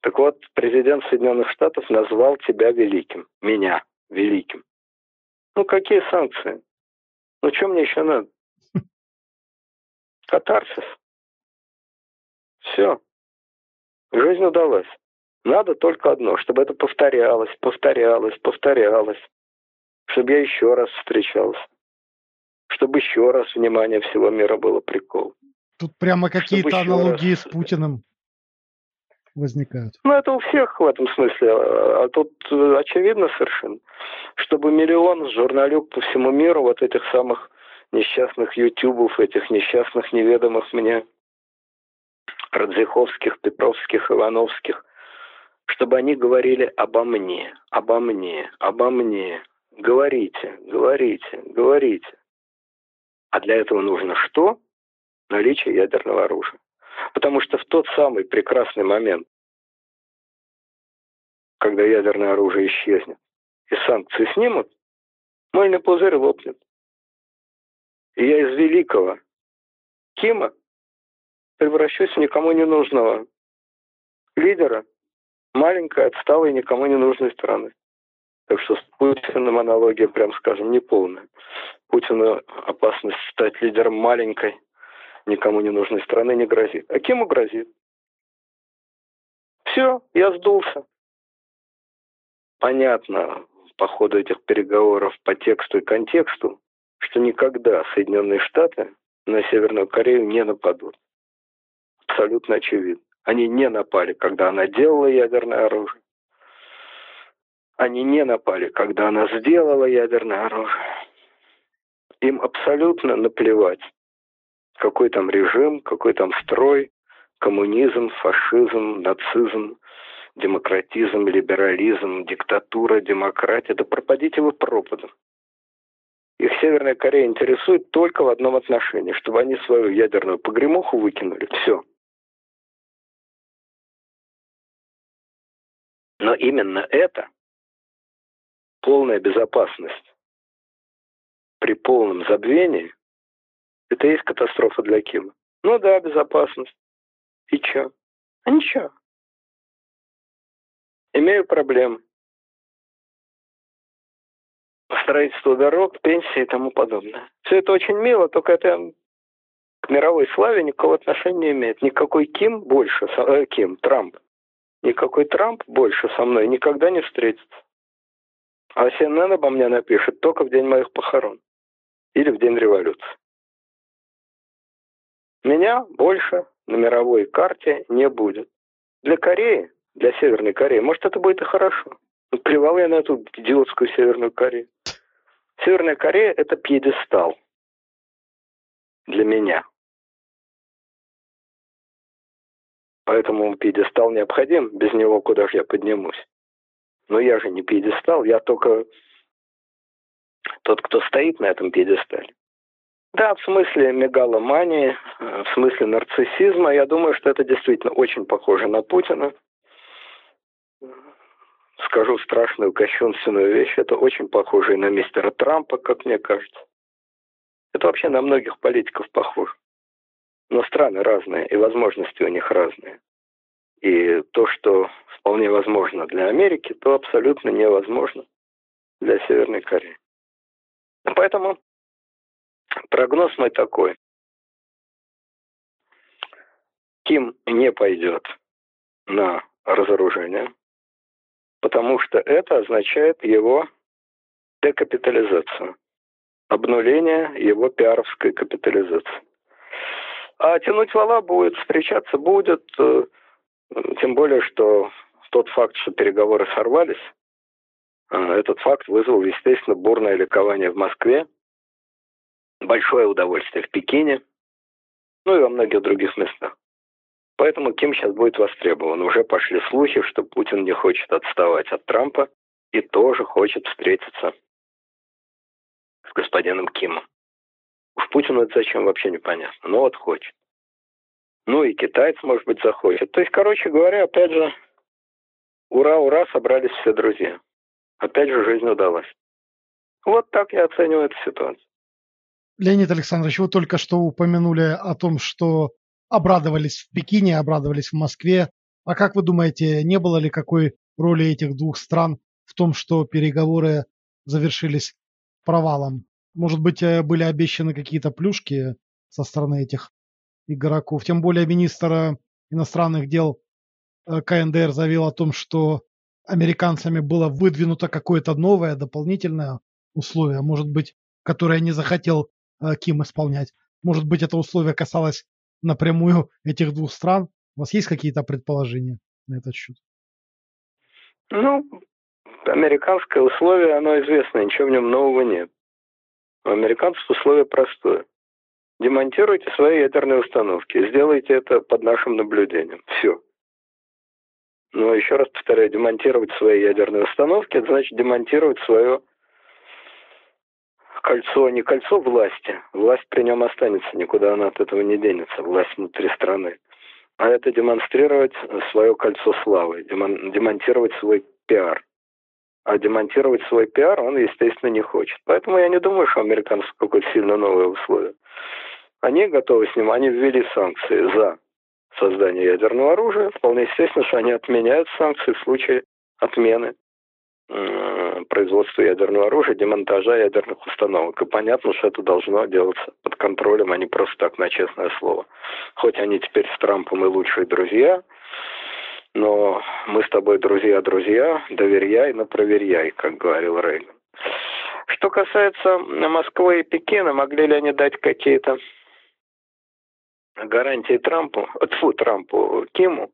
Так вот, президент Соединенных Штатов назвал тебя великим, меня великим. Ну, какие санкции? Ну, что мне еще надо? Катарсис. Все. Жизнь удалась. Надо только одно, чтобы это повторялось, повторялось, повторялось. Чтобы я еще раз встречался. Чтобы еще раз внимание всего мира было прикол. Тут прямо какие-то аналогии раз... с Путиным возникают. Ну, это у всех в этом смысле. А тут очевидно совершенно. Чтобы миллион журналюк по всему миру вот этих самых несчастных ютубов, этих несчастных неведомых мне Радзиховских, Петровских, Ивановских, чтобы они говорили обо мне, обо мне, обо мне. Говорите, говорите, говорите. А для этого нужно что? Наличие ядерного оружия. Потому что в тот самый прекрасный момент, когда ядерное оружие исчезнет и санкции снимут, мыльный пузырь лопнет. И я из великого Кима превращусь в никому не нужного лидера, маленькой, отсталой, никому не нужной страны. Так что с Путиным аналогия, прям скажем, не полная. Путину опасность стать лидером маленькой, никому не нужной страны не грозит. А кем грозит? Все, я сдулся. Понятно по ходу этих переговоров по тексту и контексту, что никогда Соединенные Штаты на Северную Корею не нападут. Абсолютно очевидно. Они не напали, когда она делала ядерное оружие. Они не напали, когда она сделала ядерное оружие. Им абсолютно наплевать, какой там режим, какой там строй, коммунизм, фашизм, нацизм, демократизм, либерализм, диктатура, демократия. Да пропадите вы пропадом. Их Северная Корея интересует только в одном отношении, чтобы они свою ядерную погремуху выкинули. Все. Но именно это, полная безопасность при полном забвении, это и есть катастрофа для Кима. Ну да, безопасность. И чё? А ничего. Имею проблемы. Строительство дорог, пенсии и тому подобное. Все это очень мило, только это к мировой славе никакого отношения не имеет. Никакой Ким больше, э, Ким, Трамп, никакой Трамп больше со мной никогда не встретится. А CNN обо мне напишет только в день моих похорон. Или в день революции. Меня больше на мировой карте не будет. Для Кореи, для Северной Кореи, может, это будет и хорошо. Ну, плевал я на эту идиотскую Северную Корею. Северная Корея – это пьедестал для меня. Поэтому пьедестал необходим, без него куда же я поднимусь. Но я же не пьедестал, я только тот, кто стоит на этом пьедестале. Да, в смысле мегаломании, э, в смысле нарциссизма, я думаю, что это действительно очень похоже на Путина. скажу страшную кощунственную вещь. Это очень похоже на мистера Трампа, как мне кажется. Это вообще на многих политиков похоже. Но страны разные, и возможности у них разные. И то, что вполне возможно для Америки, то абсолютно невозможно для Северной Кореи. Поэтому прогноз мой такой. Ким не пойдет на разоружение, потому что это означает его декапитализацию, обнуление его пиаровской капитализации. А тянуть вала будет, встречаться будет, э, тем более, что тот факт, что переговоры сорвались, э, этот факт вызвал, естественно, бурное ликование в Москве, большое удовольствие в Пекине, ну и во многих других местах. Поэтому Ким сейчас будет востребован. Уже пошли слухи, что Путин не хочет отставать от Трампа и тоже хочет встретиться с господином Кимом. Уж Путину это зачем вообще непонятно, но вот хочет. Ну и китайцы, может быть, захочет. То есть, короче говоря, опять же, ура-ура, собрались все друзья. Опять же, жизнь удалась. Вот так я оцениваю эту ситуацию. Леонид Александрович, вы только что упомянули о том, что обрадовались в Пекине, обрадовались в Москве. А как вы думаете, не было ли какой роли этих двух стран в том, что переговоры завершились провалом? Может быть, э, были обещаны какие-то плюшки со стороны этих игроков? Тем более министр иностранных дел э, КНДР заявил о том, что американцами было выдвинуто какое-то новое, дополнительное условие, может быть, которое не захотел э, Ким исполнять. Может быть, это условие касалось напрямую этих двух стран? У вас есть какие-то предположения на этот счет? Ну, американское условие, оно известно, ничего в нем нового нет. У американцев условие простое. Демонтируйте свои ядерные установки. Сделайте это под нашим наблюдением. Все. Но еще раз повторяю, демонтировать свои ядерные установки, это значит демонтировать свое кольцо, не кольцо власти. Власть при нем останется, никуда она от этого не денется, власть внутри страны. А это демонстрировать свое кольцо славы, демонтировать свой пиар. А демонтировать свой пиар он, естественно, не хочет. Поэтому я не думаю, что американцев какое-то сильно новое условие. Они готовы с ним, они ввели санкции за создание ядерного оружия. Вполне естественно, что они отменяют санкции в случае отмены производства ядерного оружия, демонтажа ядерных установок. И понятно, что это должно делаться под контролем, а не просто так на честное слово. Хоть они теперь с Трампом и лучшие друзья, но мы с тобой друзья-друзья, доверяй, но проверяй, как говорил Рейган. Что касается Москвы и Пекина, могли ли они дать какие-то гарантии Трампу, тьфу, Трампу, Киму?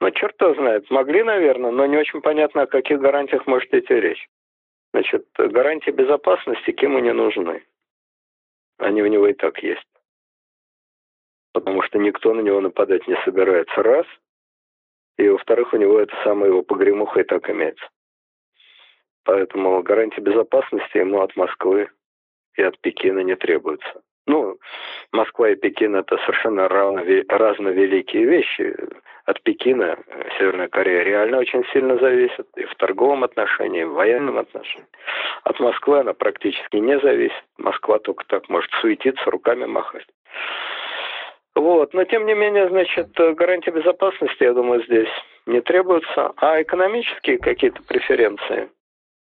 Ну, черт его знает. Могли, наверное, но не очень понятно, о каких гарантиях может идти речь. Значит, гарантии безопасности Киму не нужны. Они у него и так есть. Потому что никто на него нападать не собирается, раз. И, во-вторых, у него это самая его погремуха и так имеется. Поэтому гарантии безопасности ему от Москвы и от Пекина не требуется. Ну, Москва и Пекин – это совершенно равно, разно великие вещи. От Пекина Северная Корея реально очень сильно зависит и в торговом отношении, и в военном отношении. От Москвы она практически не зависит. Москва только так может суетиться, руками махать. Вот, но тем не менее, значит, гарантии безопасности, я думаю, здесь не требуются. А экономические какие-то преференции?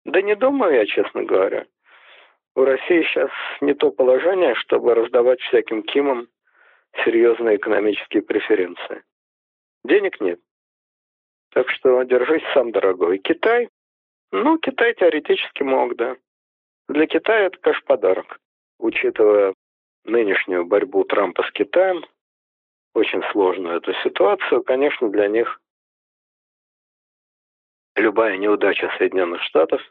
Да не думаю я, честно говоря у России сейчас не то положение, чтобы раздавать всяким Кимам серьезные экономические преференции. Денег нет. Так что держись сам, дорогой. Китай? Ну, Китай теоретически мог, да. Для Китая это, конечно, подарок. Учитывая нынешнюю борьбу Трампа с Китаем, очень сложную эту ситуацию, конечно, для них любая неудача Соединенных Штатов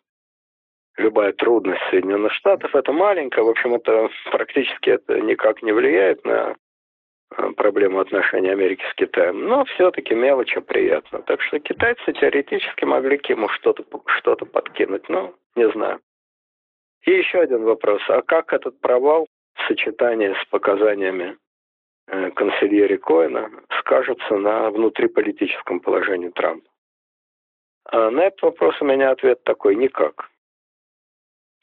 любая трудность Соединенных Штатов, это маленькая, в общем, это практически это никак не влияет на э, проблему отношений Америки с Китаем. Но все-таки мелочи приятно. Так что китайцы теоретически могли ему что-то что подкинуть, но не знаю. И еще один вопрос. А как этот провал в сочетании с показаниями э, канцельери Коэна скажется на внутриполитическом положении Трампа? А на этот вопрос у меня ответ такой – никак.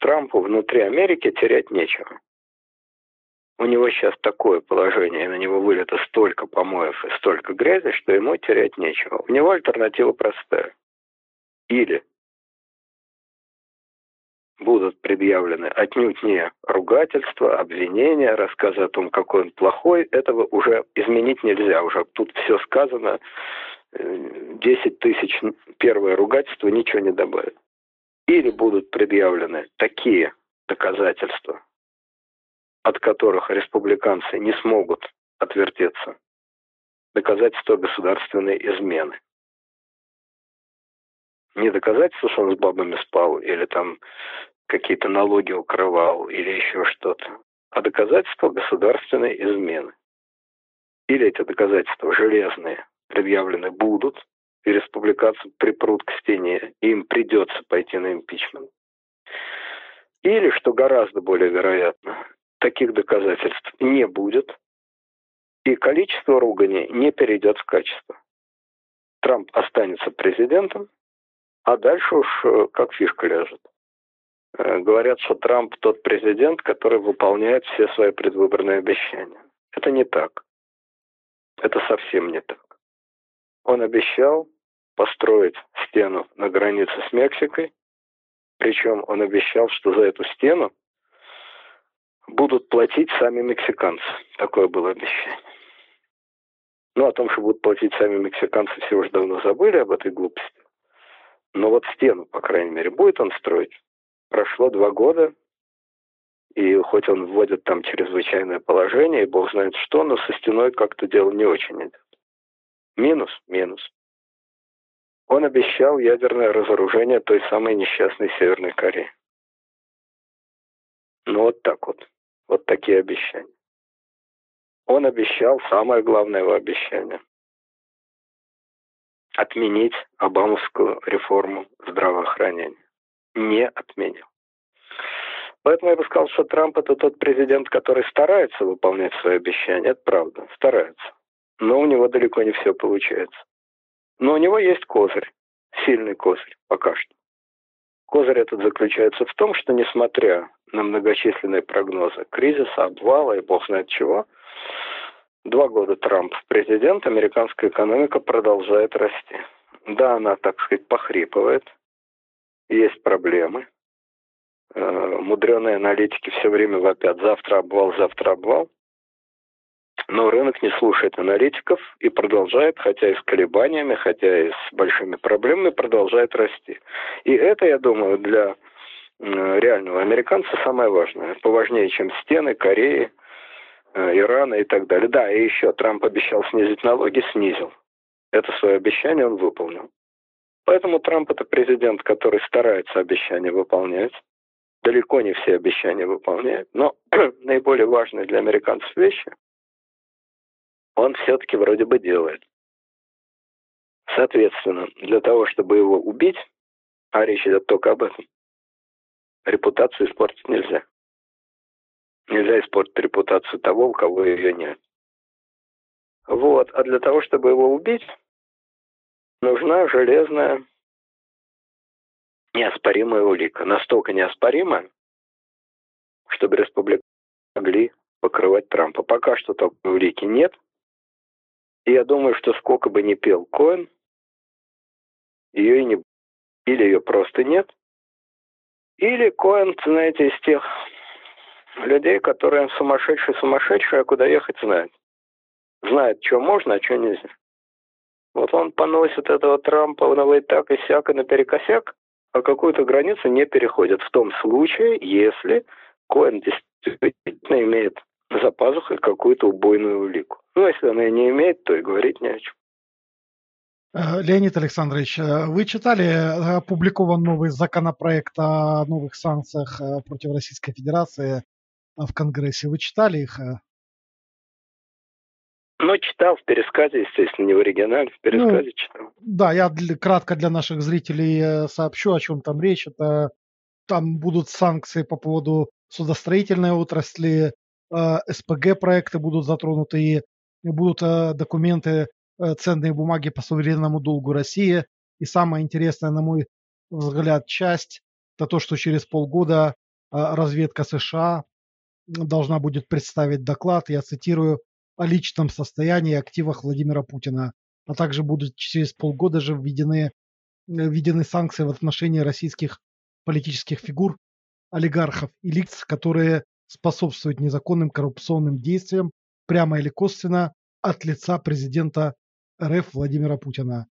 Трампу внутри Америки терять нечего. У него сейчас такое положение, на него вылито столько помоев и столько грязи, что ему терять нечего. У него альтернатива простая. Или будут предъявлены отнюдь не ругательства, обвинения, рассказы о том, какой он плохой, этого уже изменить нельзя. Уже тут все сказано, 10 тысяч первое ругательство ничего не добавит. Или будут предъявлены такие доказательства, от которых республиканцы не смогут отвертеться. Доказательства государственной измены. Не доказательство, что он с бабами спал, или там какие-то налоги укрывал, или еще что-то, а доказательства государственной измены. Или эти доказательства железные, предъявлены будут, и республиканцы припрут к стене, и им придется пойти на импичмент. Или, что гораздо более вероятно, таких доказательств не будет, и количество ругани не перейдет в качество. Трамп останется президентом, а дальше уж э, как фишка ляжет. Э, говорят, что Трамп тот президент, который выполняет все свои предвыборные обещания. Это не так. Это совсем не так. Он обещал построить стену на границе с Мексикой, причем он обещал, что за эту стену будут платить сами мексиканцы. Такое было обещание. Ну, о том, что будут платить сами мексиканцы, все уже давно забыли об этой глупости. Но вот стену, по крайней мере, будет он строить. Прошло два года, и хоть он вводит там чрезвычайное положение, и бог знает что, но со стеной как-то дело не очень идет. Минус, минус. Он обещал ядерное разоружение той самой несчастной Северной Кореи. Ну вот так вот. Вот такие обещания. Он обещал, самое главное его обещание, отменить Обамовскую реформу здравоохранения. Не отменил. Поэтому я бы сказал, что Трамп это тот президент, который старается выполнять свои обещания. Это правда, старается. Но у него далеко не все получается. Но у него есть козырь, сильный козырь, пока что. Козырь этот заключается в том, что несмотря на многочисленные прогнозы кризиса, обвала и бог знает чего, два года Трамп президент, американская экономика продолжает расти. Да, она, так сказать, похрипывает, есть проблемы. Э, мудреные аналитики все время вопят «завтра обвал, завтра обвал». Но рынок не слушает аналитиков и продолжает, хотя и с колебаниями, хотя и с большими проблемами, продолжает расти. И это, я думаю, для реального американца самое важное. Поважнее, чем стены, Кореи, э, Ирана и так далее. Да, и еще Трамп обещал снизить налоги, снизил. Это свое обещание он выполнил. Поэтому Трамп это президент, который старается обещания выполнять. Далеко не все обещания выполняет, но наиболее важные для американцев вещи он все-таки вроде бы делает. Соответственно, для того, чтобы его убить, а речь идет только об этом, репутацию испортить нельзя. Нельзя испортить репутацию того, у кого ее нет. Вот. А для того, чтобы его убить, нужна железная неоспоримая улика. Настолько неоспоримая, чтобы республиканцы могли покрывать Трампа. Пока что такой улики нет – и я думаю, что сколько бы ни пел Коэн, ее и не или ее просто нет, или Коэн, знаете, из тех людей, которые сумасшедшие-сумасшедшие, а куда ехать знает. Знает, что можно, а что нельзя. Вот он поносит этого Трампа на и так и сяк и наперекосяк, а какую-то границу не переходит. В том случае, если Коэн действительно имеет за пазухой какую-то убойную улику. Ну, если она и не имеет, то и говорить не о чем. Э, Леонид Александрович, э, вы читали э, опубликован новый законопроект о новых санкциях против Российской Федерации в Конгрессе? Вы читали их? Ну, читал в пересказе, естественно, не в оригинале, в пересказе ну, читал. Да, я для, кратко для наших зрителей сообщу, о чем там речь. Это там будут санкции по поводу судостроительной отрасли, СПГ-проекты будут затронуты, и будут э, документы, э, ценные бумаги по суверенному долгу России И самая интересная, на мой взгляд, часть – это то, что через полгода разведка США должна будет представить доклад, я цитирую, о личном состоянии и активах Владимира Путина, а также будут через полгода же введены, введены санкции в отношении российских политических фигур, олигархов и лиц, которые способствуют незаконным коррупционным действиям прямо или косвенно от лица президента РФ Владимира Путина.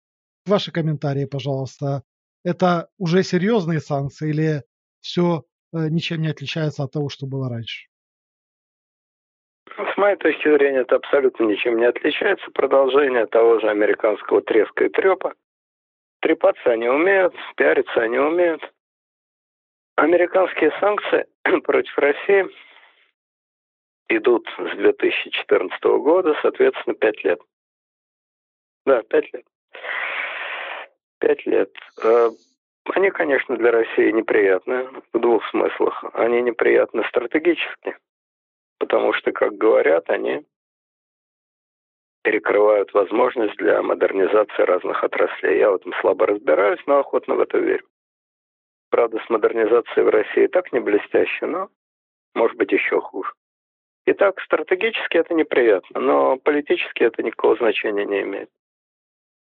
Ваши комментарии, пожалуйста. Это уже серьезные санкции или все э, ничем не отличается от того, что было раньше? С моей точки зрения, это абсолютно ничем не отличается. Продолжение того же американского треска и трепа. Трепаться они умеют, пиариться они умеют. Американские санкции против России идут с 2014 года, соответственно, пять лет. Да, пять лет. Пять лет. Э, они, конечно, для России неприятны в двух смыслах. Они неприятны стратегически, потому что, как говорят, они перекрывают возможность для модернизации разных отраслей. Я в этом слабо разбираюсь, но охотно в это верю. Правда, с модернизацией в России так не блестяще, но может быть еще хуже. Итак, стратегически это неприятно, но политически это никакого значения не имеет.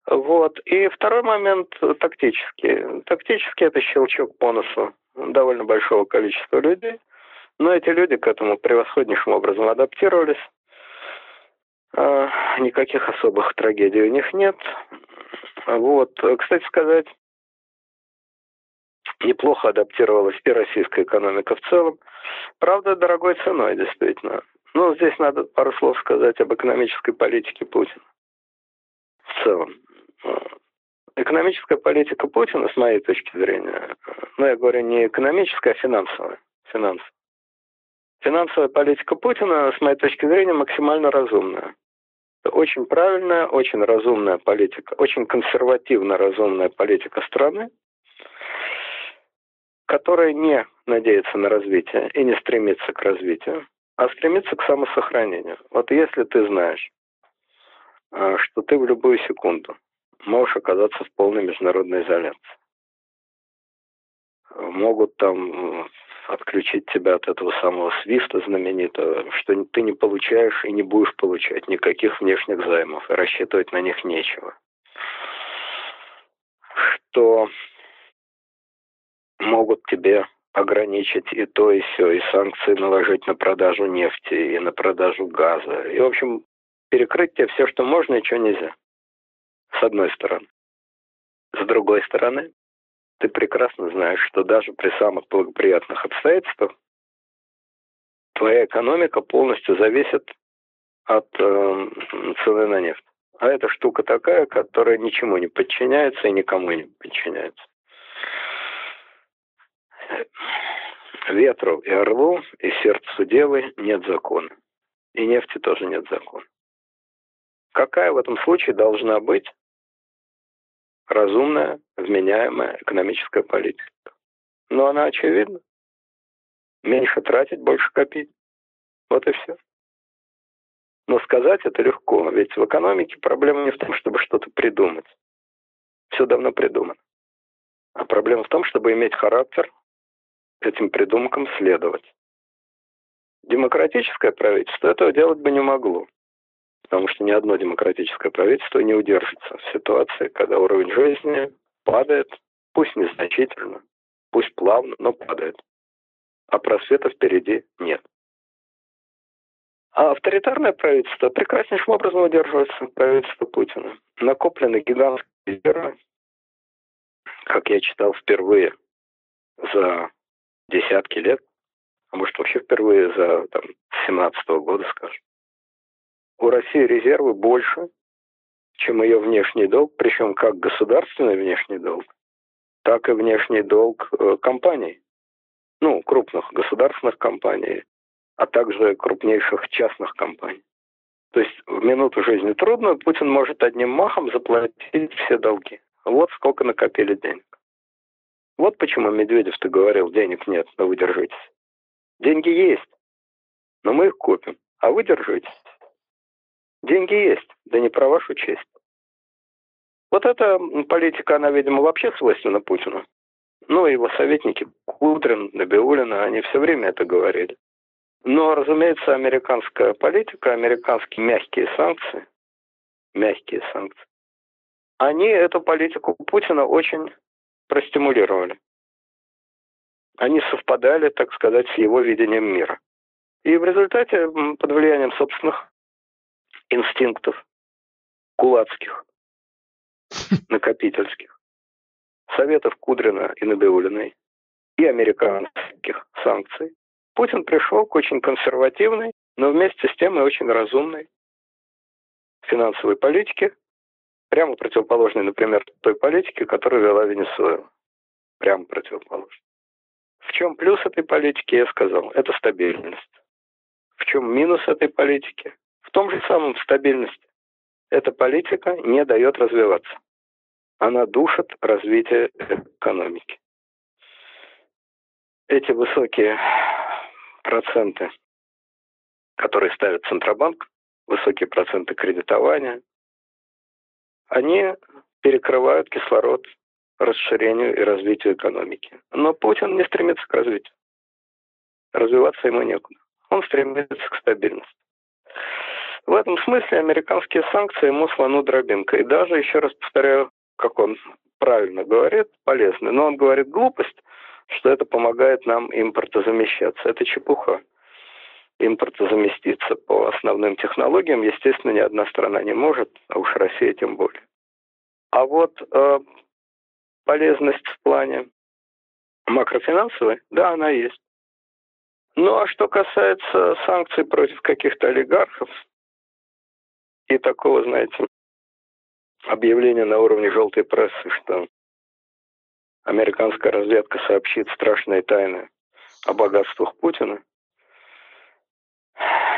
Вот. И второй момент тактический. Тактически это щелчок по носу довольно большого количества людей. Но эти люди к этому превосходнейшим образом адаптировались. А, никаких особых трагедий у них нет. Вот. Кстати сказать, неплохо адаптировалась и российская экономика в целом. Правда, дорогой ценой, действительно. Но здесь надо пару слов сказать об экономической политике Путина. В целом. Экономическая политика Путина, с моей точки зрения, ну, я говорю не экономическая, а финансовая. Финансовая. Финансовая политика Путина, с моей точки зрения, максимально разумная. Очень правильная, очень разумная политика, очень консервативно разумная политика страны, которая не надеется на развитие и не стремится к развитию, а стремится к самосохранению. Вот если ты знаешь, а, что ты в любую секунду можешь оказаться в полной международной изоляции, могут там отключить тебя от этого самого свиста знаменитого, что ты не получаешь и не будешь получать никаких внешних займов, и рассчитывать на них нечего. Что могут тебе ограничить и то, и все, и санкции наложить на продажу нефти, и на продажу газа. И, в общем, перекрыть тебе все, что можно, и что нельзя. С одной стороны. С другой стороны, ты прекрасно знаешь, что даже при самых благоприятных обстоятельствах твоя экономика полностью зависит от э, цены на нефть. А эта штука такая, которая ничему не подчиняется и никому не подчиняется. Ветру и орлу, и сердцу девы нет закона. И нефти тоже нет закона. Какая в этом случае должна быть разумная, вменяемая экономическая политика? Но она очевидна. Меньше тратить, больше копить. Вот и все. Но сказать это легко, ведь в экономике проблема не в том, чтобы что-то придумать. Все давно придумано. А проблема в том, чтобы иметь характер, этим придумкам следовать. Демократическое правительство этого делать бы не могло, потому что ни одно демократическое правительство не удержится в ситуации, когда уровень жизни падает, пусть незначительно, пусть плавно, но падает, а просвета впереди нет. А авторитарное правительство прекраснейшим образом удерживается, правительство Путина. Накоплены гигантские резервы, как я читал впервые за десятки лет, а может вообще впервые за там, 17 -го года, скажем. У России резервы больше, чем ее внешний долг, причем как государственный внешний долг, так и внешний долг э, компаний, ну, крупных государственных компаний, а также крупнейших частных компаний. То есть в минуту жизни трудно, Путин может одним махом заплатить все долги. Вот сколько накопили денег. Вот почему Медведев-то говорил, денег нет, но вы держитесь. Деньги есть, но мы их купим, а вы держитесь. Деньги есть, да не про вашу честь. Вот эта политика, она, видимо, вообще свойственна Путину. Ну, его советники Кудрин, Набиулина, они все время это говорили. Но, разумеется, американская политика, американские мягкие санкции, мягкие санкции, они эту политику Путина очень простимулировали. Они совпадали, так сказать, с его видением мира. И в результате, под влиянием собственных инстинктов, кулацких, накопительских, советов Кудрина и Набиулиной и американских санкций, Путин пришел к очень консервативной, но вместе с тем и очень разумной финансовой политике, прямо противоположной, например, той политике, которую вела Венесуэла. Прямо противоположной. В чем плюс этой политики, я сказал, это стабильность. В чем минус этой политики? В том же самом стабильности. Эта политика не дает развиваться. Она душит развитие экономики. Эти высокие проценты, которые ставит Центробанк, высокие проценты кредитования, они перекрывают кислород расширению и развитию экономики. Но Путин не стремится к развитию. Развиваться ему некуда. Он стремится к стабильности. В этом смысле американские санкции ему слону дробинка. И даже, еще раз повторяю, как он правильно говорит, полезны. Но он говорит глупость, что это помогает нам импортозамещаться. Это чепуха. Импортозаместиться по основным технологиям, естественно, ни одна страна не может, а уж Россия тем более. А вот э, полезность в плане макрофинансовой, да, она есть. Ну а что касается санкций против каких-то олигархов и такого, знаете, объявления на уровне желтой прессы, что американская разведка сообщит страшные тайны о богатствах Путина,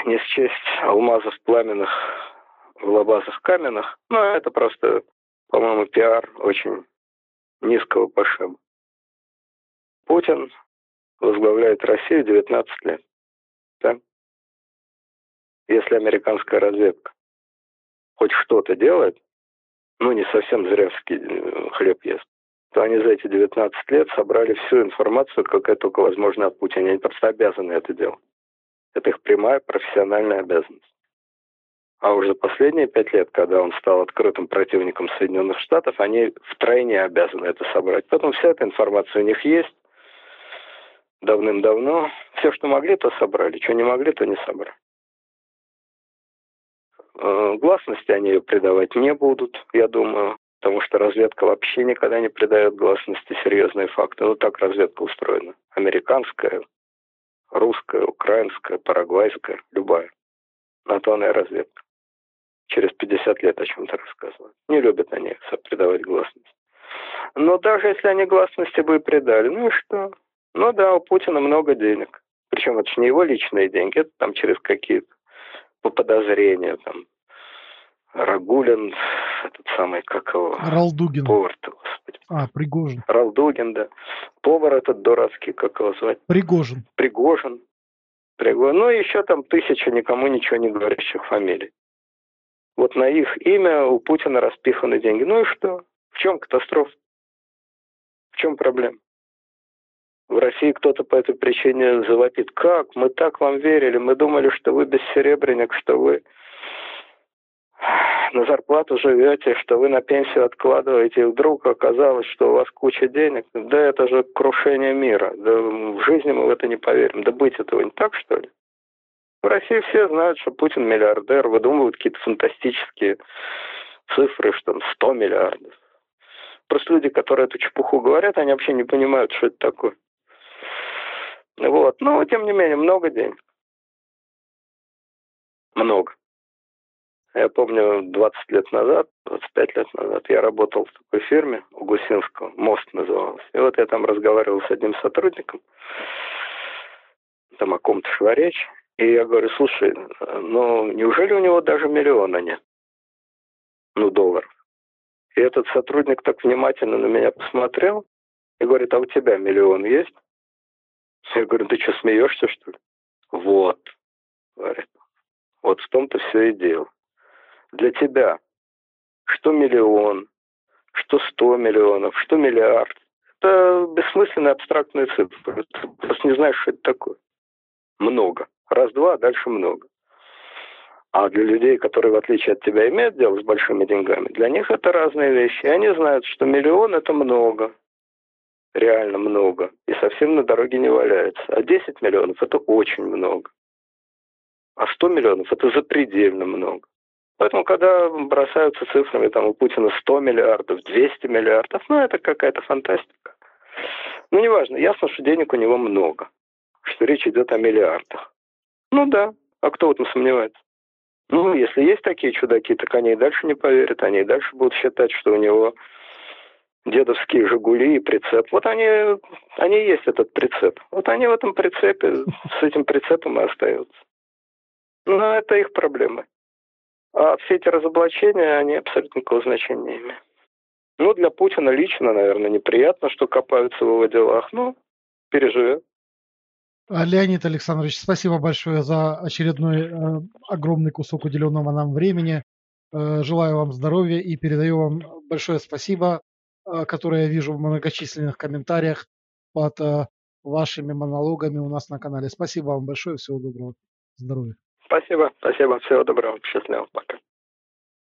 не счесть алмазов пламенных в лабазах каменных, но это просто, по-моему, пиар очень низкого пошиба. Путин возглавляет Россию 19 лет. Да? Если американская разведка хоть что-то делает, ну, не совсем зревский э, хлеб ест, то они за эти 19 лет собрали всю информацию, какая только возможно о Путине. Они просто обязаны это делать. Это их прямая профессиональная обязанность. А уже за последние пять лет, когда он стал открытым противником Соединенных Штатов, они втройне обязаны это собрать. Поэтому вся эта информация у них есть давным-давно. Все, что могли, то собрали. Что не могли, то не собрали. Э, гласности они ее придавать не будут, я думаю, потому что разведка вообще никогда не придает гласности серьезные факты. Вот так разведка устроена. Американская, русская, украинская, парагвайская, любая. На разведка. Через 50 лет о чем-то рассказывают. Не любят они придавать гласность. Но даже если они гласности бы и придали, ну и что? Ну да, у Путина много денег. Причем это же не его личные деньги, это там через какие-то по подозрению, там, Рагулин, этот самый, как его? Ралдугин. Повар, господи. А, Пригожин. Ралдугин, да. Повар этот дурацкий, как его звать? Пригожин. Пригожин. Пригожин. Ну, еще там тысяча никому ничего не говорящих фамилий. Вот на их имя у Путина распиханы деньги. Ну и что? В чем катастрофа? В чем проблема? В России кто-то по этой причине завопит. Как? Мы так вам верили. Мы думали, что вы бессеребренник, что вы на зарплату живете, что вы на пенсию откладываете, и вдруг оказалось, что у вас куча денег. Да это же крушение мира. Да в жизни мы в это не поверим. Да быть этого не так, что ли? В России все знают, что Путин миллиардер, выдумывают какие-то фантастические цифры, что там 100 миллиардов. Просто люди, которые эту чепуху говорят, они вообще не понимают, что это такое. Вот. Но, тем не менее, много денег. Много. Я помню, 20 лет назад, 25 лет назад, я работал в такой фирме у Гусинского, «Мост» назывался. И вот я там разговаривал с одним сотрудником, там о ком-то шла речь, и я говорю, слушай, ну неужели у него даже миллиона нет? Ну, долларов. И этот сотрудник так внимательно на меня посмотрел и говорит, а у тебя миллион есть? Я говорю, ты что, смеешься, что ли? Вот, говорит. Вот в том-то все и дело. Для тебя что миллион, что 100 миллионов, что миллиард. Это бессмысленные абстрактные цифры. Ты просто не знаешь, что это такое. Много. Раз-два, а дальше много. А для людей, которые, в отличие от тебя, имеют дело с большими деньгами, для них это разные вещи. И они знают, что миллион – это много. Реально много. И совсем на дороге не валяется. А 10 миллионов – это очень много. А 100 миллионов – это запредельно много. Поэтому, когда бросаются цифрами, там у Путина 100 миллиардов, 200 миллиардов, ну, это какая-то фантастика. Ну, неважно, ясно, что денег у него много, что речь идет о миллиардах. Ну да, а кто в этом сомневается? Ну, если есть такие чудаки, так они и дальше не поверят, они и дальше будут считать, что у него дедовские «Жигули» и прицеп. Вот они, они и есть этот прицеп. Вот они в этом прицепе, с этим прицепом и остаются. Но это их проблемы. А все эти разоблачения, они абсолютно никакого значения не имеют. Ну, для Путина лично, наверное, неприятно, что копаются в его делах, но переживет. А, Леонид Александрович, спасибо большое за очередной э, огромный кусок уделенного нам времени. Э, желаю вам здоровья и передаю вам большое спасибо, э, которое я вижу в многочисленных комментариях под э, вашими монологами у нас на канале. Спасибо вам большое, всего доброго, здоровья. Спасибо, спасибо, всего доброго, счастливо, пока.